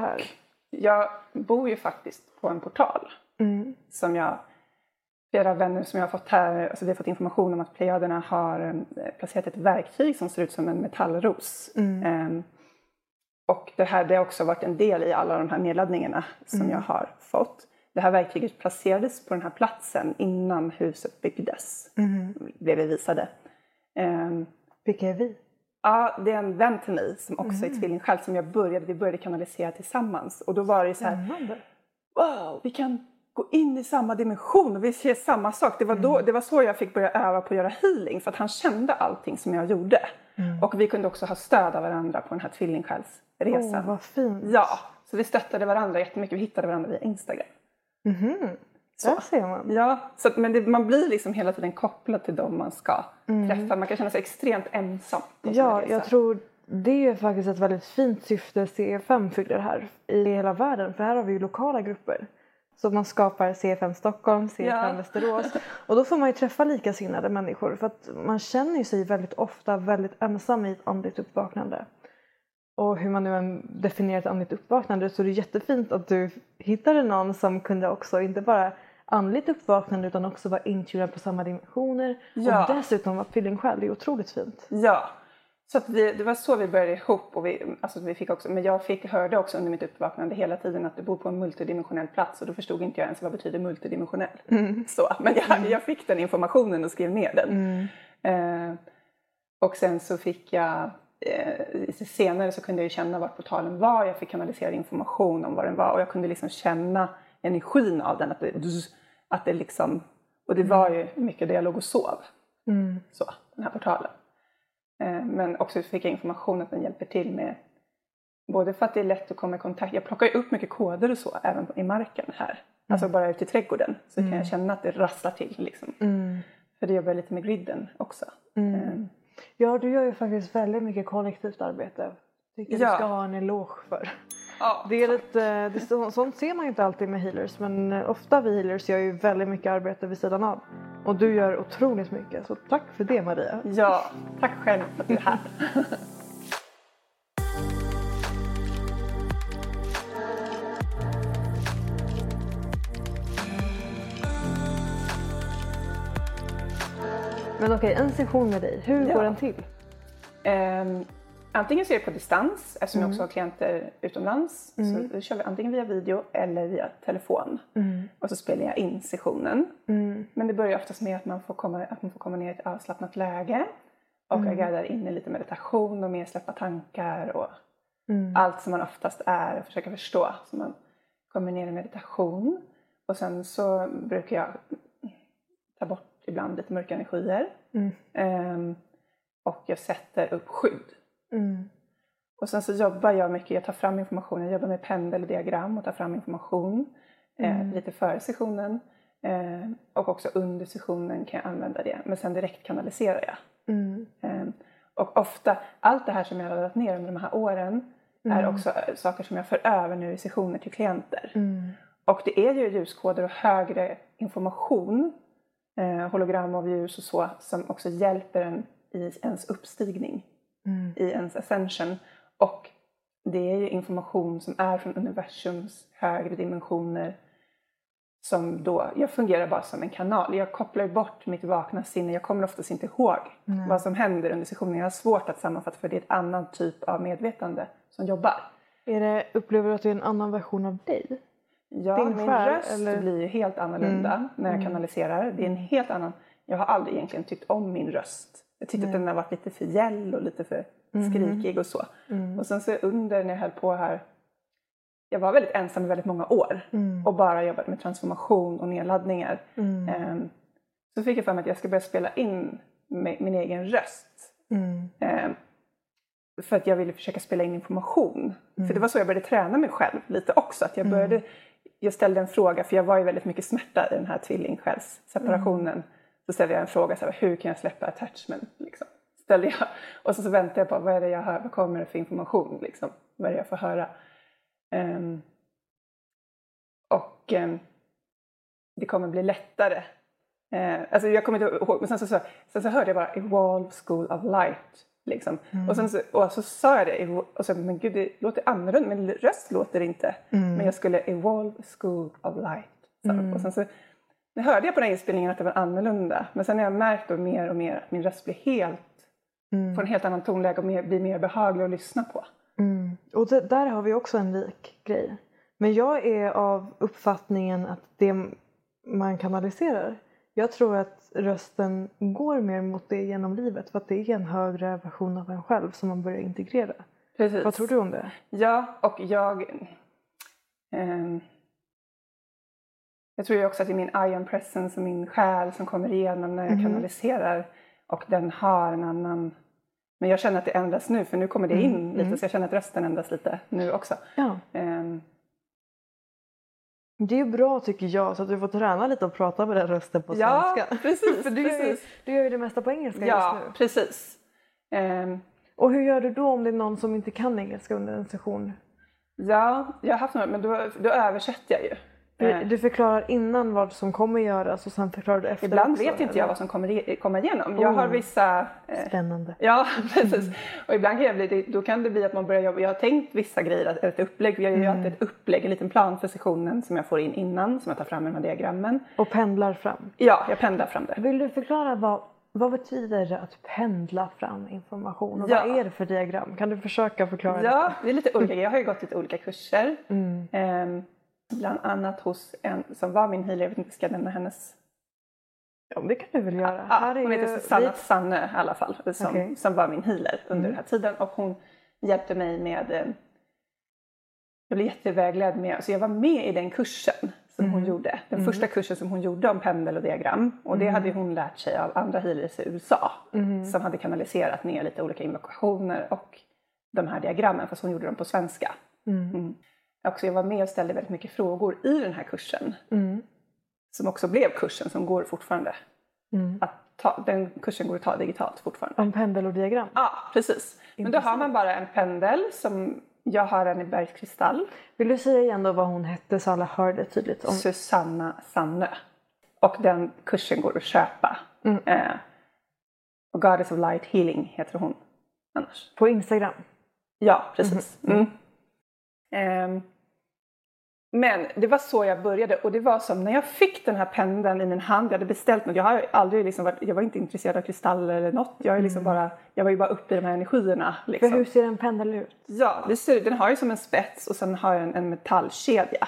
Jag bor ju faktiskt på en portal Mm. som jag flera vänner som jag har fått här, alltså vi har fått information om att Plejaderna har eh, placerat ett verktyg som ser ut som en metallros. Ehm, och det här det har också varit en del i alla de här nedladdningarna som jag har fått. Det här verktyget placerades på den här platsen innan huset byggdes, blev vi visade. Ehm, Vilka är vi? Ja, det är en vän till mig som också är tvillingsjäl som jag började, vi började kanalisera tillsammans. Och då var det så här, Spännande. wow, vi kan gå in i samma dimension och vi ser samma sak. Det var, då, det var så jag fick börja öva på att göra healing för att han kände allting som jag gjorde. Och vi kunde också ha stöd av varandra på den här tvillingsjälsresan. Åh, vad fint. Ja, så vi stöttade varandra jättemycket. Vi hittade varandra via Instagram. Där ser man. Ja, så att, men det, man blir liksom hela tiden kopplad till dem man ska träffa. Man kan känna sig extremt ensam. Ja, jag tror det är faktiskt ett väldigt fint syfte CFM fyller här i hela världen. För här har vi ju lokala grupper. Så man skapar CFM Stockholm, CFM Ja. Västerås. Och då får man ju träffa likasinnade människor. För att man känner ju sig väldigt ofta väldigt ensam i ett andligt uppvaknande. Och hur man nu än definierar ett andligt uppvaknande så är det jättefint att du hittade någon som kunde också inte bara andligt uppvaknande utan också vara intunad på samma dimensioner. Ja. Och dessutom vara tvillingsjäl. Det är otroligt fint. Ja, så vi, det var så vi började ihop. Och vi, alltså vi fick också, men jag fick, hörde också under mitt uppvaknande hela tiden att du bor på en multidimensionell plats och då förstod inte jag ens vad betyder multidimensionell. Så, men jag, jag fick den informationen och skrev ner den. Eh, och sen så fick jag, eh, senare så kunde jag känna vart portalen var. Jag fick kanalisera information om vad den var och jag kunde liksom känna energin av den. Att det, att det liksom, och det var ju mycket där jag låg och sov. Så, den här portalen. Eh, Men också fick jag information att den hjälper till med både för att det är lätt att komma i kontakt. Jag plockar ju upp mycket koder och så även i marken här. Alltså bara ute i trädgården så kan jag känna att det rasslar till liksom. För det jobbar jag lite med griden också. Eh, Ja, du gör ju faktiskt väldigt mycket kollektivt arbete. Tycker Ja. du ska ha en eloge för. Ja, Det är lite, det, så- sånt ser man ju inte alltid med healers men ofta vi healers gör ju väldigt mycket arbete vid sidan av. Och du gör otroligt mycket så tack för det Maria. ja, tack själv för att du är här. Men okej, en session med dig, hur Ja. går den till? Ehm, antingen så är det på distans eftersom jag också har klienter utomlands. Så då kör vi antingen via video eller via telefon. Och så spelar jag in sessionen. Men det börjar oftast med att man får komma, att man får komma ner i ett avslappnat läge. Och jag guidar in i lite meditation och mer släppa tankar och allt som man oftast är och försöka förstå. Så man kommer ner i meditation. Och sen så brukar jag ta bort ibland lite mörka energier. Ehm, och jag sätter upp skydd. Och sen så jobbar jag mycket, jag tar fram information, jag jobbar med pendeldiagram och tar fram information eh, lite före sessionen. Eh, och också under sessionen kan jag använda det, men sen direkt kanaliserar jag. Mm. Eh, och ofta, allt det här som jag har laddat ner under de här åren är också eh, saker som jag för över nu i sessioner till klienter. Mm. Och det är ju ljuskoder och högre information, eh, hologram av ljus och så, som också hjälper en i ens uppstigning, Mm. i ens ascension. Och det är ju information som är från universums högre dimensioner som då, jag fungerar bara som en kanal. Jag kopplar bort mitt vakna sinne. Jag kommer oftast inte ihåg vad som händer under sessionen. Jag har svårt att sammanfatta för det är ett annan typ av medvetande som jobbar. Är det, upplever du att det är en annan version av dig? Ja, min själ, röst eller? Mm. blir ju helt annorlunda när jag kanaliserar. Det är en helt annan... Jag har aldrig egentligen tyckt om min röst. Jag tyckte att den har varit lite för gäll och lite för Mm-hmm. skrikig och så. Mm. Och sen så under när jag höll på här, jag var väldigt ensam i väldigt många år Mm. och bara jobbade med transformation och nedladdningar. Ehm, så fick jag för mig att jag ska börja spela in min egen röst. Mm. Ehm, för att jag ville försöka spela in information. För det var så jag började träna mig själv lite också. Att jag började, jag ställde en fråga, för jag var ju väldigt mycket smärta i den här tvillingsjälsseparationen. Så ställde jag en fråga, så här, hur kan jag släppa attachment? Liksom. Ställde jag. Och så, så väntade jag på, vad är det jag hör? Vad kommer det för information? Liksom? Vad är det jag får höra? Ehm, och ehm, det kommer bli lättare. Eh, alltså jag kommer inte ihåg, men sen så, så, sen så hörde jag bara Evolve School of Light. Liksom. Och, sen så, och så sa jag det, och så, men gud det låter annorlunda, min röst låter inte. Men jag skulle Evolve School of Light. Så, Och sen så det hörde jag på den inspelningen att det var annorlunda. Men sen har jag märkt då mer och mer att min röst blir helt, får en helt annan tonläge och mer, blir mer behaglig att lyssna på. Mm. Och det, där har vi också en lik grej. Men jag är av uppfattningen att det man kanaliserar. Jag tror att rösten går mer mot det genom livet för att det är en högre version av en själv som man börjar integrera. Precis. Vad tror du om det? Ja, och jag... ehm, jag tror ju också att det är min ion presence och min själ som kommer igenom när jag kanaliserar. Och den har en annan... Men jag känner att det ändras nu, för nu kommer det in lite. Så jag känner att rösten ändras lite nu också. Ja. Ehm, Det är bra tycker jag så att du får träna lite och prata med den rösten på ja, svenska. precis. För du gör, ju, precis. du gör ju det mesta på engelska Ja, just nu. precis. Ehm, Och hur gör du då om det är någon som inte kan engelska under en session? ja, jag har haft några, men då, då översätter jag ju. Du, Ehm, du förklarar innan vad som kommer göras och sen förklarar du efter Ibland också, vet inte eller? jag vad som kommer komma igenom. Jag har Oh. vissa eh, Spännande. Ja, precis. Och ibland kan bli, då kan det bli att man börjar jobba. Jag har tänkt vissa grejer, att- ett upplägg. Jag gör ju alltid ett upplägg, en liten plan för sessionen som jag får in innan, som jag tar fram i de här diagrammen. Och pendlar fram. Ja, jag pendlar fram det. Vill du förklara vad, vad betyder det att pendla fram information? Och Ja. vad är det för diagram? Kan du försöka förklara Ja, det är lite olika. Jag har ju gått lite olika kurser. Mm. Ehm, bland annat hos en som var min healer, jag vet inte, ska jag nämna hennes? Ja, det kan du väl göra. Ja, Här är hon heter Sanna vi- Sanne i alla fall, som, Okej. som var min healer under den här tiden. Och hon hjälpte mig med... eh, Jag blev jättevägledd med... Så jag var med i den kursen som hon gjorde. Den första kursen som hon gjorde om pendel och diagram. Och det hade hon lärt sig av andra healers i USA. Som hade kanaliserat ner lite olika invokationer och de här diagrammen. Fast hon gjorde dem på svenska. Mm. Också jag var med och ställde väldigt mycket frågor i den här kursen. Mm. Som också blev kursen som går fortfarande. Mm. Att ta, den kursen går att ta digitalt fortfarande. Om pendel och diagram. Ja, precis. Men då har man bara en pendel som jag har en i bergskristall. Vill du säga igen då vad hon hette så alla hör det tydligt? Om... Susanna Sannö. Och den kursen går att köpa. Mm. Eh, och Goddess of Light Healing heter hon annars. På Instagram? Ja, precis. Mm. Ehm, men det var så jag började och det var som när jag fick den här pendeln i min hand, jag hade beställt något, jag har aldrig liksom varit, jag var inte intresserad av kristaller eller något, jag, är liksom bara, jag var ju bara uppe i de här energierna. För Liksom. hur ser en pendel ut? Ja, det ser, den har ju som en spets och sen har den en metallkedja.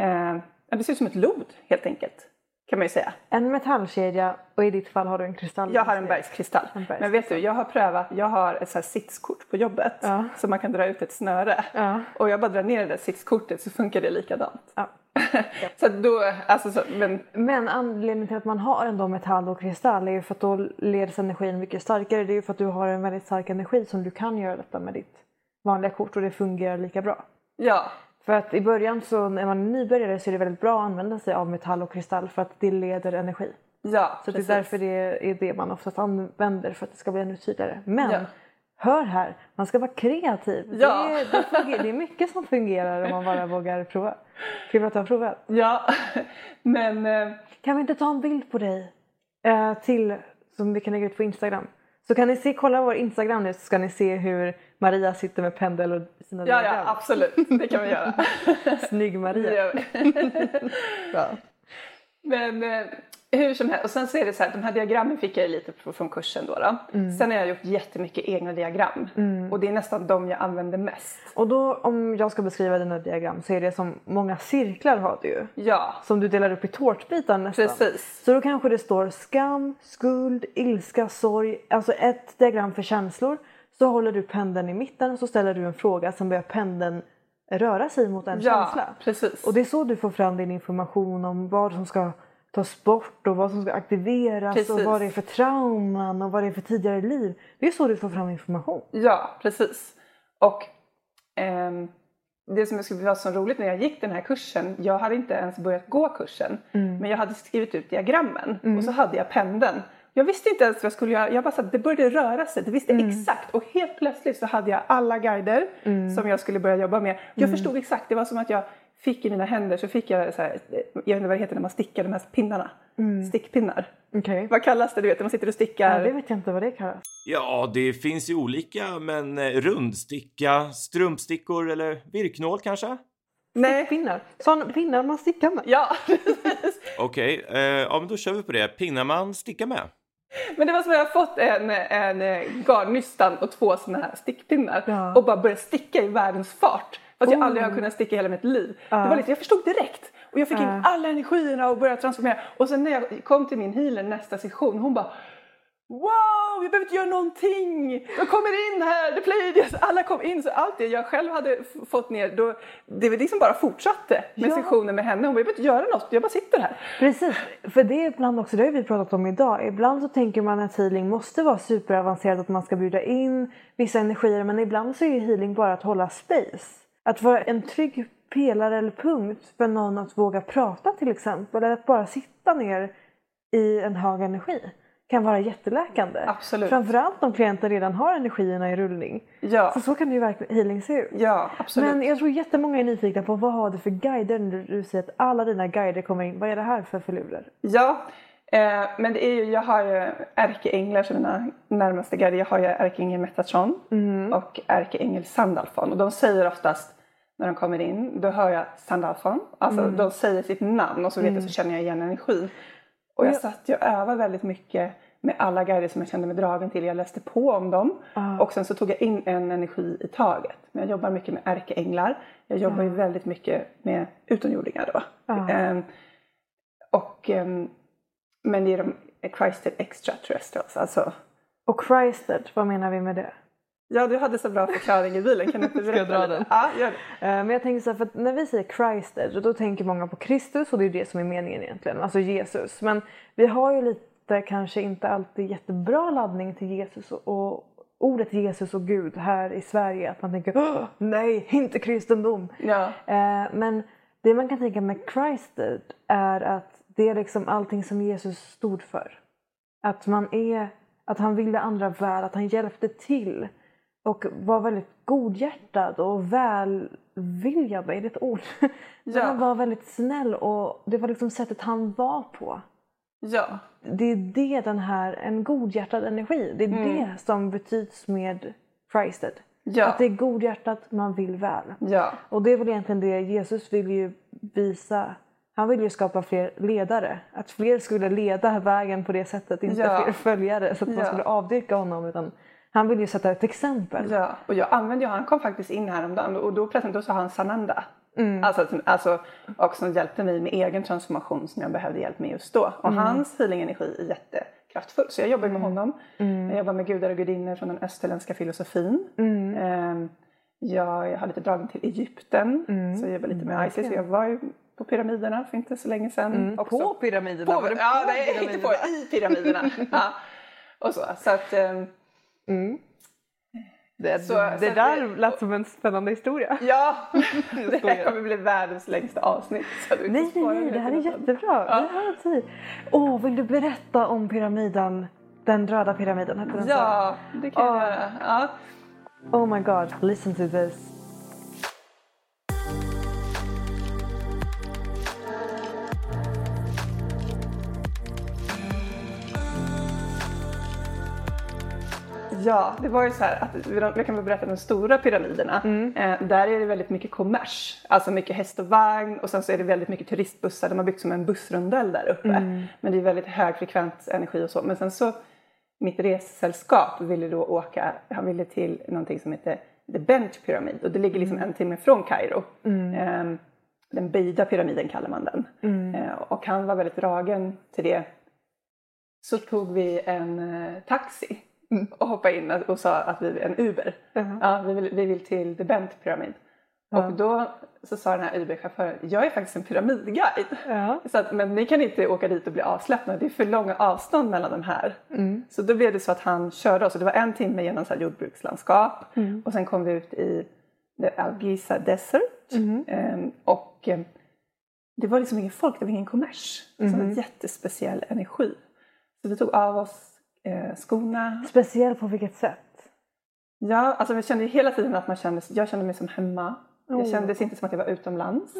Eh, det ser ut som ett lod helt enkelt, kan man ju säga. En metallkedja och i ditt fall har du en kristall. Jag har en bergskristall. En bergskristall. Men vet du, jag har prövat, jag har ett så här sitskort på jobbet Ja. så man kan dra ut ett snöre. Ja. Och jag bara drar ner det där sitskortet så funkar det likadant. Ja. så då, alltså så, men Men anledningen till att man har ändå metall och kristall är ju för att då leds energin mycket starkare. Det är ju för att du har en väldigt stark energi som du kan göra detta med ditt vanliga kort och det fungerar lika bra. Ja, För att i början så när man är nybörjare så är det väldigt bra att använda sig av metall och kristall för att det leder energi. ja Så precis. det är därför det är det man oftast använder för att det ska bli ännu tydligare. Men Ja. hör här, man ska vara kreativ. Ja. Det, är, det, fungerar, det är mycket som fungerar om man bara vågar prova. Kul att du har provat. Ja, men eh, Kan vi inte ta en bild på dig eh, till som vi kan lägga ut på Instagram? Så kan ni se, kolla vår Instagram nu så ska ni se hur Maria sitter med pendel och sina ja, ja, absolut. Det kan vi göra. Snygg Maria. Ja. Men eh, hur som helst, och sen så är det så här, de här diagrammen fick jag lite från kursen då. då. Mm. Sen har jag gjort jättemycket egna diagram och det är nästan de jag använder mest. Och då om jag ska beskriva dina diagram så är det som många cirklar har du ju. Ja, Som du delar upp i tårtbitar nästan. precis. Så då kanske det står skam, skuld, ilska, sorg. Alltså ett diagram för känslor. Så håller du pendeln i mitten och så ställer du en fråga. Sen börjar pendeln röra sig mot en Ja, känsla. precis. Och det är så du får fram din information om vad som ska tas bort och vad som ska aktiveras och Precis. vad det är för trauman och vad det är för tidigare liv. Det är så du får fram information. Ja, precis. Och ehm, det som jag skulle vara så roligt när jag gick den här kursen, jag hade inte ens börjat gå kursen, men jag hade skrivit ut diagrammen och så hade jag pendeln. Jag visste inte ens vad jag skulle göra, jag bara så att det började röra sig, det visste exakt och helt plötsligt så hade jag alla guider som jag skulle börja jobba med. Jag förstod exakt, det var som att jag fick i mina händer så fick jag så här, jag vet inte vad det heter när man stickar de här pinnarna, stickpinnar. Okej. Vad kallas det du vet när man sitter och stickar? Ja, det vet jag inte vad det kallas. Ja, det finns ju olika, men eh, rundsticka, strumpstickor eller virknål kanske? Nej, Pinnar. Sådana pinnar man stickar med. ja Okej, eh, ja men då kör vi på det. Pinnar man sticka med? Men det var som att jag fått en, en eh, garnnystan och två såna här stickpinnar Ja. och bara börjat sticka i världens fart. Fast jag Oh. aldrig har kunnat sticka i hela mitt liv. Det var lite, jag förstod direkt och jag fick in Ja. alla energierna och började transformera. Och sen när jag kom till min healer nästa session, hon bara Wow, vi behöver inte göra någonting! Jag kommer in här, det Pleiades, alla kom in. Så allt det jag själv hade fått ner, då, det var liksom bara fortsatte med Ja. sessionen med henne. Hon behöver inte göra något, jag bara sitter här. Precis, för det är ibland också, det har vi pratat om idag. Ibland så tänker man att healing måste vara superavancerat, att man ska bjuda in vissa energier. Men ibland så är healing bara att hålla space. Att vara en trygg pelare eller punkt för någon att våga prata till exempel. Eller att bara sitta ner i en hög energi kan vara jätteläkande. Absolut. Framförallt om klienten redan har energierna i rullning. Ja, Så så kan ju verkligen healing se ut. ja absolut. Men jag tror jättemånga är nyfikna på vad har du för guider när du- säger att alla dina guider kommer in. Vad är det här för filurer? Ja, eh, men det är ju, jag har ju ärkeänglar som mina närmaste guider. Jag har ju ärkeängel Metatron och ärkeängel Sandalfon. Och de säger oftast när de kommer in, då hör jag Sandalfon. Alltså de säger sitt namn och så vet jag så känner jag igen energin. Och jag satt ju och övade väldigt mycket med alla guider som jag kände mig dragen till. Jag läste på om dem och sen så tog jag in en energi i taget. Men jag jobbar mycket med ärkeänglar. Jag jobbar ju väldigt mycket med utomjordingar då. Ja. Ehm, och, ehm, men det är de Christed extraterrestrials. Alltså, Och Christed, vad menar vi med det? Ja, du hade så bra förklaring i bilen. Kan du inte berätta jag dra den? Ja, gör det. Eh, Men jag tänker så här, för att när vi säger Christed då tänker många på Kristus och det är det som är meningen egentligen, alltså Jesus. Men vi har ju lite kanske inte alltid jättebra laddning till Jesus och, ordet Jesus och Gud här i Sverige. Att man tänker "Åh, nej, inte kristendom. Ja. Eh, men det man kan tänka med Christed är att det är liksom allting som Jesus stod för. Att man är, att han ville andra väl, att han hjälpte till och var väldigt godhjärtad och välviljad, är det ett ord? Men Ja. Han var väldigt snäll och det var liksom sättet han var på. Ja. Det är det den här, en godhjärtad energi, det är det som betyds med Christed. Ja. Att det är godhjärtat, man vill väl. Ja. Och det är väl egentligen det Jesus vill ju visa. Han vill ju skapa fler ledare. Att fler skulle leda vägen på det sättet. Inte Ja. fler följare så att man skulle avdyrka honom. Utan han vill ju sätta ett exempel. Ja, och jag använde ju, han kom faktiskt in häromdagen och då sa han Sananda. Mm. Alltså, alltså, och som hjälpte mig med egen transformation som jag behövde hjälp med just då. Och Mm. hans healing-energi är jättekraftfull. Så jag jobbar med honom. Mm. Jag jobbar med gudar och gudinnor från den österländska filosofin. Mm. Ehm, jag har lite dragning till Egypten. Mm. Så jag jobbar lite med Isis. Jag var ju på pyramiderna för inte så länge sedan. också. Mm. På pyramiderna? På, Var det ja, på nej, inte på, i pyramiderna. ja. Och så. så att, ehm, Mm. Det, Så- det, så det där det- lät som en spännande historia. Ja, det här kommer bli världens längsta avsnitt. Så du Nej, nej, nej, det här är jättebra. Ja. Åh, vill du berätta om pyramiden? Den röda pyramiden, hette den så? Ja, det kan jag göra. Ja. Oh my god, listen to this. Ja, det var ju så här att jag kan väl berätta om de stora pyramiderna. Mm. Eh, där är det väldigt mycket kommers, alltså mycket häst och vagn och sen så är det väldigt mycket turistbussar. De har byggt som en bussrondell där uppe. Mm. Men det är väldigt högfrekvent energi och så. Men sen så, mitt ressällskap ville då åka, han ville till någonting som heter The Bent Pyramid och det ligger liksom en timme från Kairo. Eh, den böjda pyramiden kallar man den. Eh, och han var väldigt dragen till det. Så tog vi en eh, taxi och hoppade in och sa att vi en Uber. Jaha. Ja, vi, vill, vi vill till The Bent Pyramid. Ja. Och då så sa den här Uber-chauffören, jag är faktiskt en pyramidguide. Så att, men ni kan inte åka dit och bli avsläppta, det är för långa avstånd mellan de här. Mm. Så då blev det så att han körde oss, och det var en timme genom så jordbrukslandskap Mm. och sen kom vi ut i the Algisa Desert. Mm. Ehm, och ehm, det var liksom ingen folk, det var ingen kommers. Så Mm. en jättespeciell energi. Så vi tog av oss eh, skorna. Speciell på vilket sätt? Ja, alltså jag kände hela tiden att man kände, jag kände mig som hemma. Oh. Jag kändes inte som att jag var utomlands.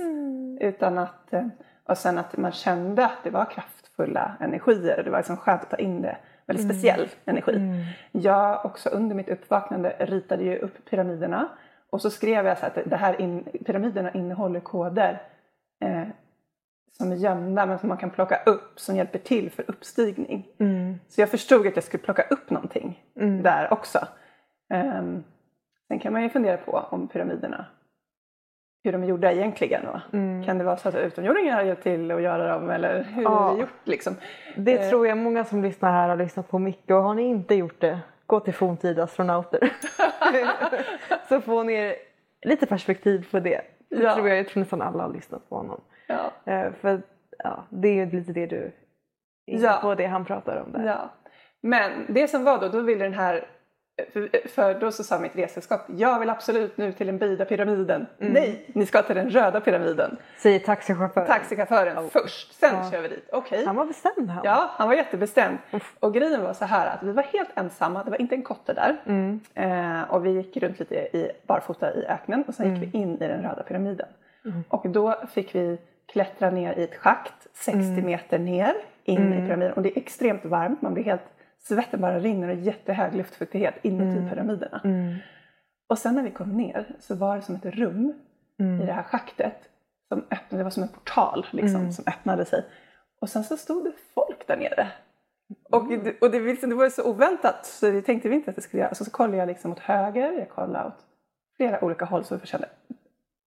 Utan att, eh, och sen att man kände att det var kraftfulla energier. Det var liksom skönt att ta in det. Väldigt speciell energi. Mm. Jag också under mitt uppvaknande ritade ju upp pyramiderna. Och så skrev jag så att det här in, pyramiderna innehåller koder som är gömda men som man kan plocka upp som hjälper till för uppstigning. Mm. Så jag förstod att jag skulle plocka upp någonting Mm. där också. Um, sen kan man ju fundera på om pyramiderna, hur de är gjorda egentligen. Mm. Kan det vara så att utomjordingar har hjälpt till att göra dem eller hur Ja. det gjort liksom? Det Eh. tror jag många som lyssnar här har lyssnat på mycket och har ni inte gjort det, gå till forntida astronauter. så får ni lite perspektiv på det. Det Ja. tror jag, jag tror nästan alla har lyssnat på honom. Ja. Eh, För ja, det är ju lite det du Ja. på, det han pratar om där. Ja. Men det som var då, då ville den här för, för då så sa mitt resesällskap, jag vill absolut nu till den böjda pyramiden. Mm. Nej, ni ska till den röda pyramiden. Säger taxichauffören. Taxichauffören först, sen Ja. kör vi dit. Okej. Han var bestämd han. Ja, han var jättebestämd. Och grejen var så här att vi var helt ensamma, det var inte en kotte där. Mm. Eh, och vi gick runt lite i, barfota i öknen och sen Mm. gick vi in i den röda pyramiden. Och då fick vi klättra ner i ett schakt 60 Mm. meter ner in i pyramiden. Och det är extremt varmt, man blir helt, svetten bara rinner och jättehög luftfuktighet inuti pyramiderna. Mm. Och sen när vi kom ner så var det som ett rum Mm. i det här schaktet som öppnade, det var som en portal liksom, Mm. som öppnade sig. Och sen så stod det folk där nere. Och, det- och det, det var så oväntat så det tänkte vi inte att det skulle göra. Så, så kollade jag liksom åt höger, jag kollade åt flera olika håll så jag kände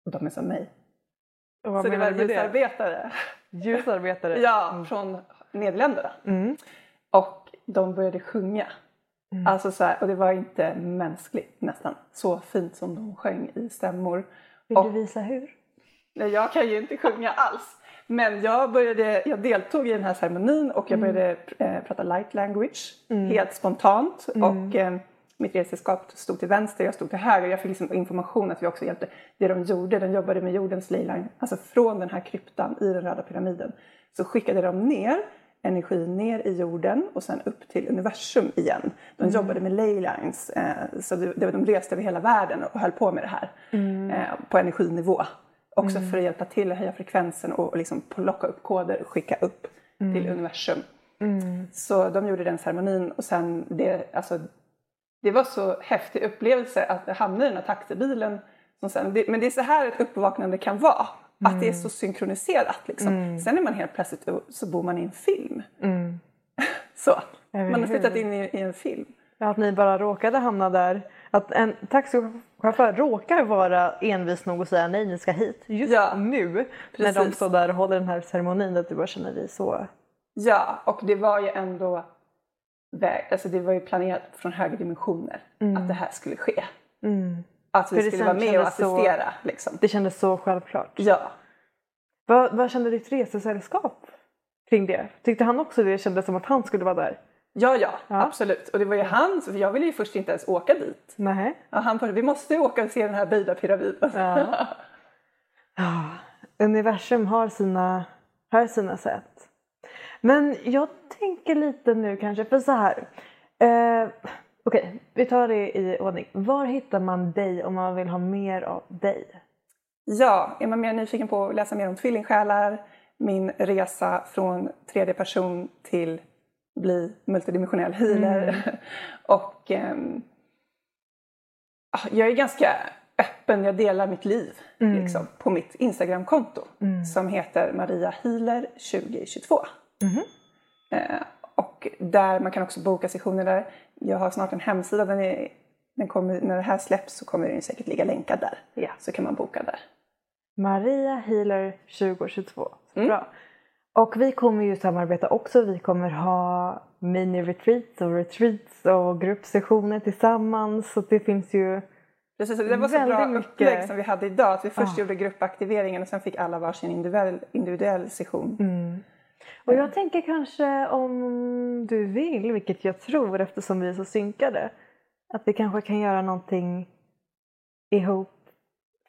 de är som mig. Och vad så det var ljusarbetare. Ljusarbetare? Ja, från Nederländerna. Mm. Och de började sjunga. Mm. Alltså så här, och det var inte mänskligt nästan. Så fint som de sjöng i stämmor. Vill Och- du visa hur? Nej, jag kan ju inte sjunga alls. Men jag, började, jag deltog i den här ceremonin och jag Mm. började eh, prata light language helt spontant. Mm. Och eh, mitt resesällskap stod till vänster, jag stod till höger. Jag fick liksom information att vi också hjälpte. Det de gjorde, de jobbade med jordens leyline, alltså från den här kryptan i den röda pyramiden. Så skickade de ner energi ner i jorden och sen upp till universum igen. De jobbade med leylines, eh, så det, de reste över hela världen och höll på med det här eh, på energinivå. Också för att hjälpa till att höja frekvensen och, och liksom plocka upp koder och skicka upp till universum. Så de gjorde den ceremonin och sen det, alltså, det var så häftig upplevelse att hamna i den här taxibilen. Som sen, det, men det är så här ett uppvaknande kan vara. Att det är så synkroniserat. Liksom. Sen är man helt plötsligt så bor man i en film. Mm. Så. Man har flyttat in i, i en film. Ja, Att ni bara råkade hamna där. Att en taxichaufför råkar vara envis nog att säga nej, ni ska hit. Just Ja, nu när de precis. står där och håller den här ceremonin. Att du bara känner dig så... Ja, och det var ju ändå väg, alltså det var ju planerat från högre dimensioner att det här skulle ske. Mm. Att vi För skulle vara med och kändes så- assistera. Liksom. Det kändes så självklart. Ja. Vad, vad kände ditt resesällskap kring det? Tyckte han också det kändes som att han skulle vara där? Ja, ja, Ja. absolut. Och det var ju han, så jag ville ju först inte ens åka dit. Nej. Ja, han bara, vi måste åka och se den här böjda pyramiden. Ja. Ja, universum har sina, har sina sätt. Men jag tänker lite nu kanske, för så här. Eh, Okej, vi tar det i ordning. Var hittar man dig om man vill ha mer av dig? Ja, är man mer nyfiken på att läsa mer om tvillingsjälar, min resa från tredje person till bli multidimensionell healer och ehm, ah, jag är ganska öppen, jag delar mitt liv liksom, på mitt Instagramkonto som heter Maria Healer 2022. Eh, och där man kan också boka sessioner där. Jag har snart en hemsida, den är, den kommer, när det här släpps så kommer den säkert ligga länkad där. Ja. Så kan man boka där. Maria Healer 2022. Så Mm. Bra. Och vi kommer ju samarbeta också. Vi kommer ha mini-retreats och retreats och gruppsessioner tillsammans. Så det finns ju... Precis, det var så bra mycket. upplägg som vi hade idag. Att vi först Ja. gjorde gruppaktiveringen och sen fick alla varsin individuell, individuell session. Mm. Och jag tänker kanske om du vill, vilket jag tror eftersom vi är så synkade, att vi kanske kan göra någonting ihop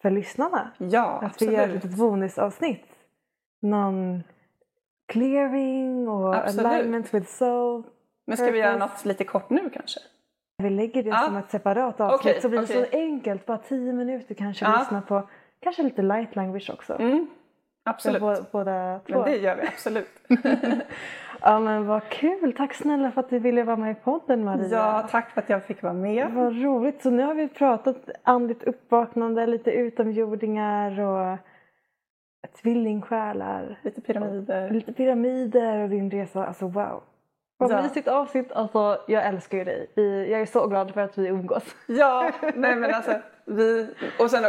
för lyssnarna. Ja, Att vi gör ett absolut. bonusavsnitt. Någon clearing och Absolut. alignment with soul. Men ska vi göra något lite kort nu kanske? Vi lägger det Ja. som ett separat avsnitt Okej, så blir det okej. så enkelt. Bara tio minuter kanske Ja. lyssna på. Kanske lite light language också. Mm, absolut. bå- båda två. Men det gör vi absolut. Ja men vad kul. Tack snälla för att du ville vara med i podden Maria. ja, tack för att jag fick vara med. Vad roligt. Så nu har vi pratat andligt uppvaknande, lite utomjordingar och tvillingsjälar. Lite pyramider. Lite pyramider och din resa. Alltså wow. Vad Ja. mysigt avsnitt. Alltså jag älskar ju dig. Jag är så glad för att vi umgås. Ja, nej men alltså vi... Och sen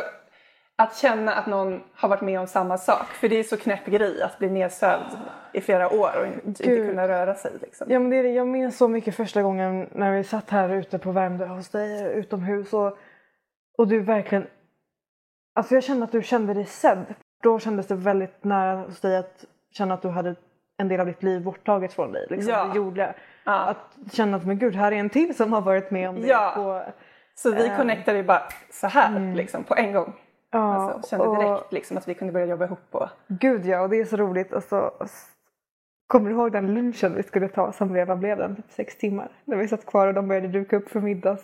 att känna att någon har varit med om samma sak. För det är så knäpp grej att bli nedsövd i flera år och inte, Gud. kunna röra sig. Liksom. Ja men det är det. Jag minns så mycket första gången när vi satt här ute på Värmdö hos dig utomhus och, och du verkligen... Alltså jag kände att du kände dig sedd. Då kändes det väldigt nära hos dig att känna att du hade en del av ditt liv borttaget från dig. Liksom, Ja. det gjorde. Ja. Att känna att men gud, här är en till som har varit med om det. Ja. På, Så vi Eh. connectade ju bara så här liksom, på en gång. Ja, Alltså, kände och- direkt liksom, att vi kunde börja jobba ihop. Och, Gud ja, och det är så roligt. Alltså, kommer du ihåg den lunchen vi skulle ta som vad blev den? Typ sex timmar. När vi satt kvar och de började duka upp för middags.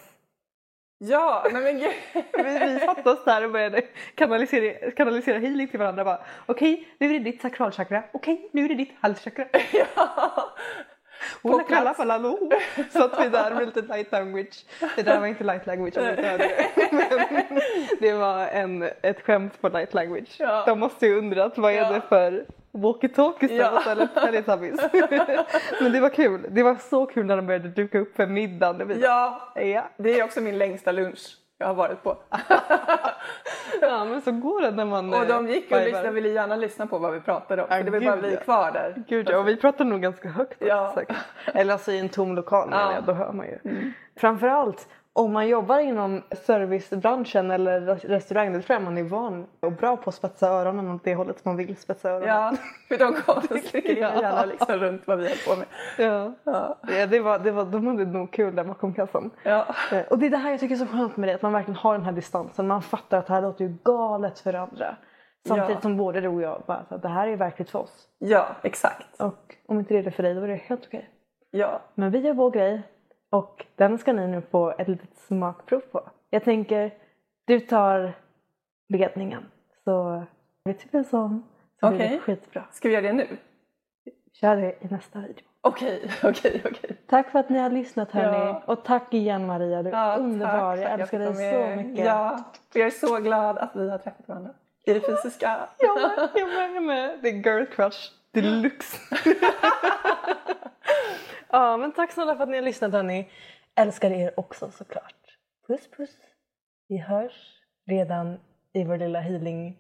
ja, nej men gud. Vi, vi satte oss där och började kanalisera, kanalisera healing till varandra. Bara, Okej, nu är det ditt sakralchakra. Okej, nu är det ditt halschakra. ja. Hon plats. kalla falalo. Satt vi där med lite light language. Det där var inte light language om inte hörde det. Men det var en, ett skämt på light language. Ja. De måste ju undrat vad är det för walkie-talkies Ja. eller teletubbies. Men det var kul. Det var så kul när de började duka upp för middagen. Ja, ja. det är också min längsta lunch jag har varit på. ja, men så går det när man Och de eh, gick och vibar. lyssnade, ville gärna lyssna på vad vi pratade om. Ja, För det var bara vi kvar där. Gud ja, och vi pratar nog ganska högt också, Ja. Eller alltså i en tom lokal Ja. Mm. jag, då hör man ju. Framförallt om man jobbar inom servicebranschen eller restaurang, då tror jag man är van och bra på att spetsa öronen åt det hållet man vill spetsa öronen. Ja, för de kom och sticker in Ja. gärna liksom runt vad vi höll på med. Ja. Ja. Ja, det var, det var, de hade nog kul där bakom kassan. Ja. Eh, Och det är det här jag tycker är så skönt med det, att man verkligen har den här distansen. Man fattar att det här låter ju galet för andra. Samtidigt Ja. som både du och jag bara, att det här är verkligt för oss. ja, exakt. Och om inte det är det för dig, då är det helt okej. Ja. Men vi gör vår grej och den ska ni nu få ett litet smakprov på. Jag tänker, du tar ledningen så vi turas om så blir det skitbra. Ska vi göra det nu? Kör det i nästa video. Okej, okej, okej. Tack för att ni har lyssnat hörni. Ja. Och tack igen Maria, du är Ja, underbar. tack Jag älskar dig så mycket. Ja, jag är så glad att vi har träffat varandra i det fysiska. Jag med, jag med. Det är girl crush deluxe. ja, men tack snälla för att ni har lyssnat hörni. Älskar er också såklart. Puss puss. Vi hörs redan i vår lilla healing...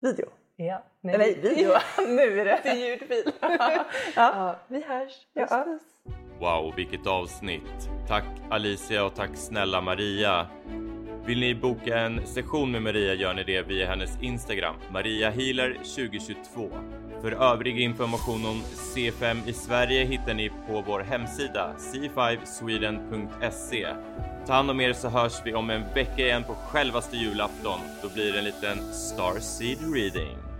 Video. Ja, nej, Eller video, nu är det. Det är ljudfil. ja. ja, vi hörs. Puss Ja. puss. Wow, vilket avsnitt. Tack Alicia och tack snälla Maria. Vill ni boka en session med Maria gör ni det via hennes Instagram, mariahealer2022. För övrig information om C5 i Sverige hittar ni på vår hemsida c5sweden.se. Ta hand om er så hörs vi om en vecka igen på självaste julafton. Då blir det en liten Starseed reading.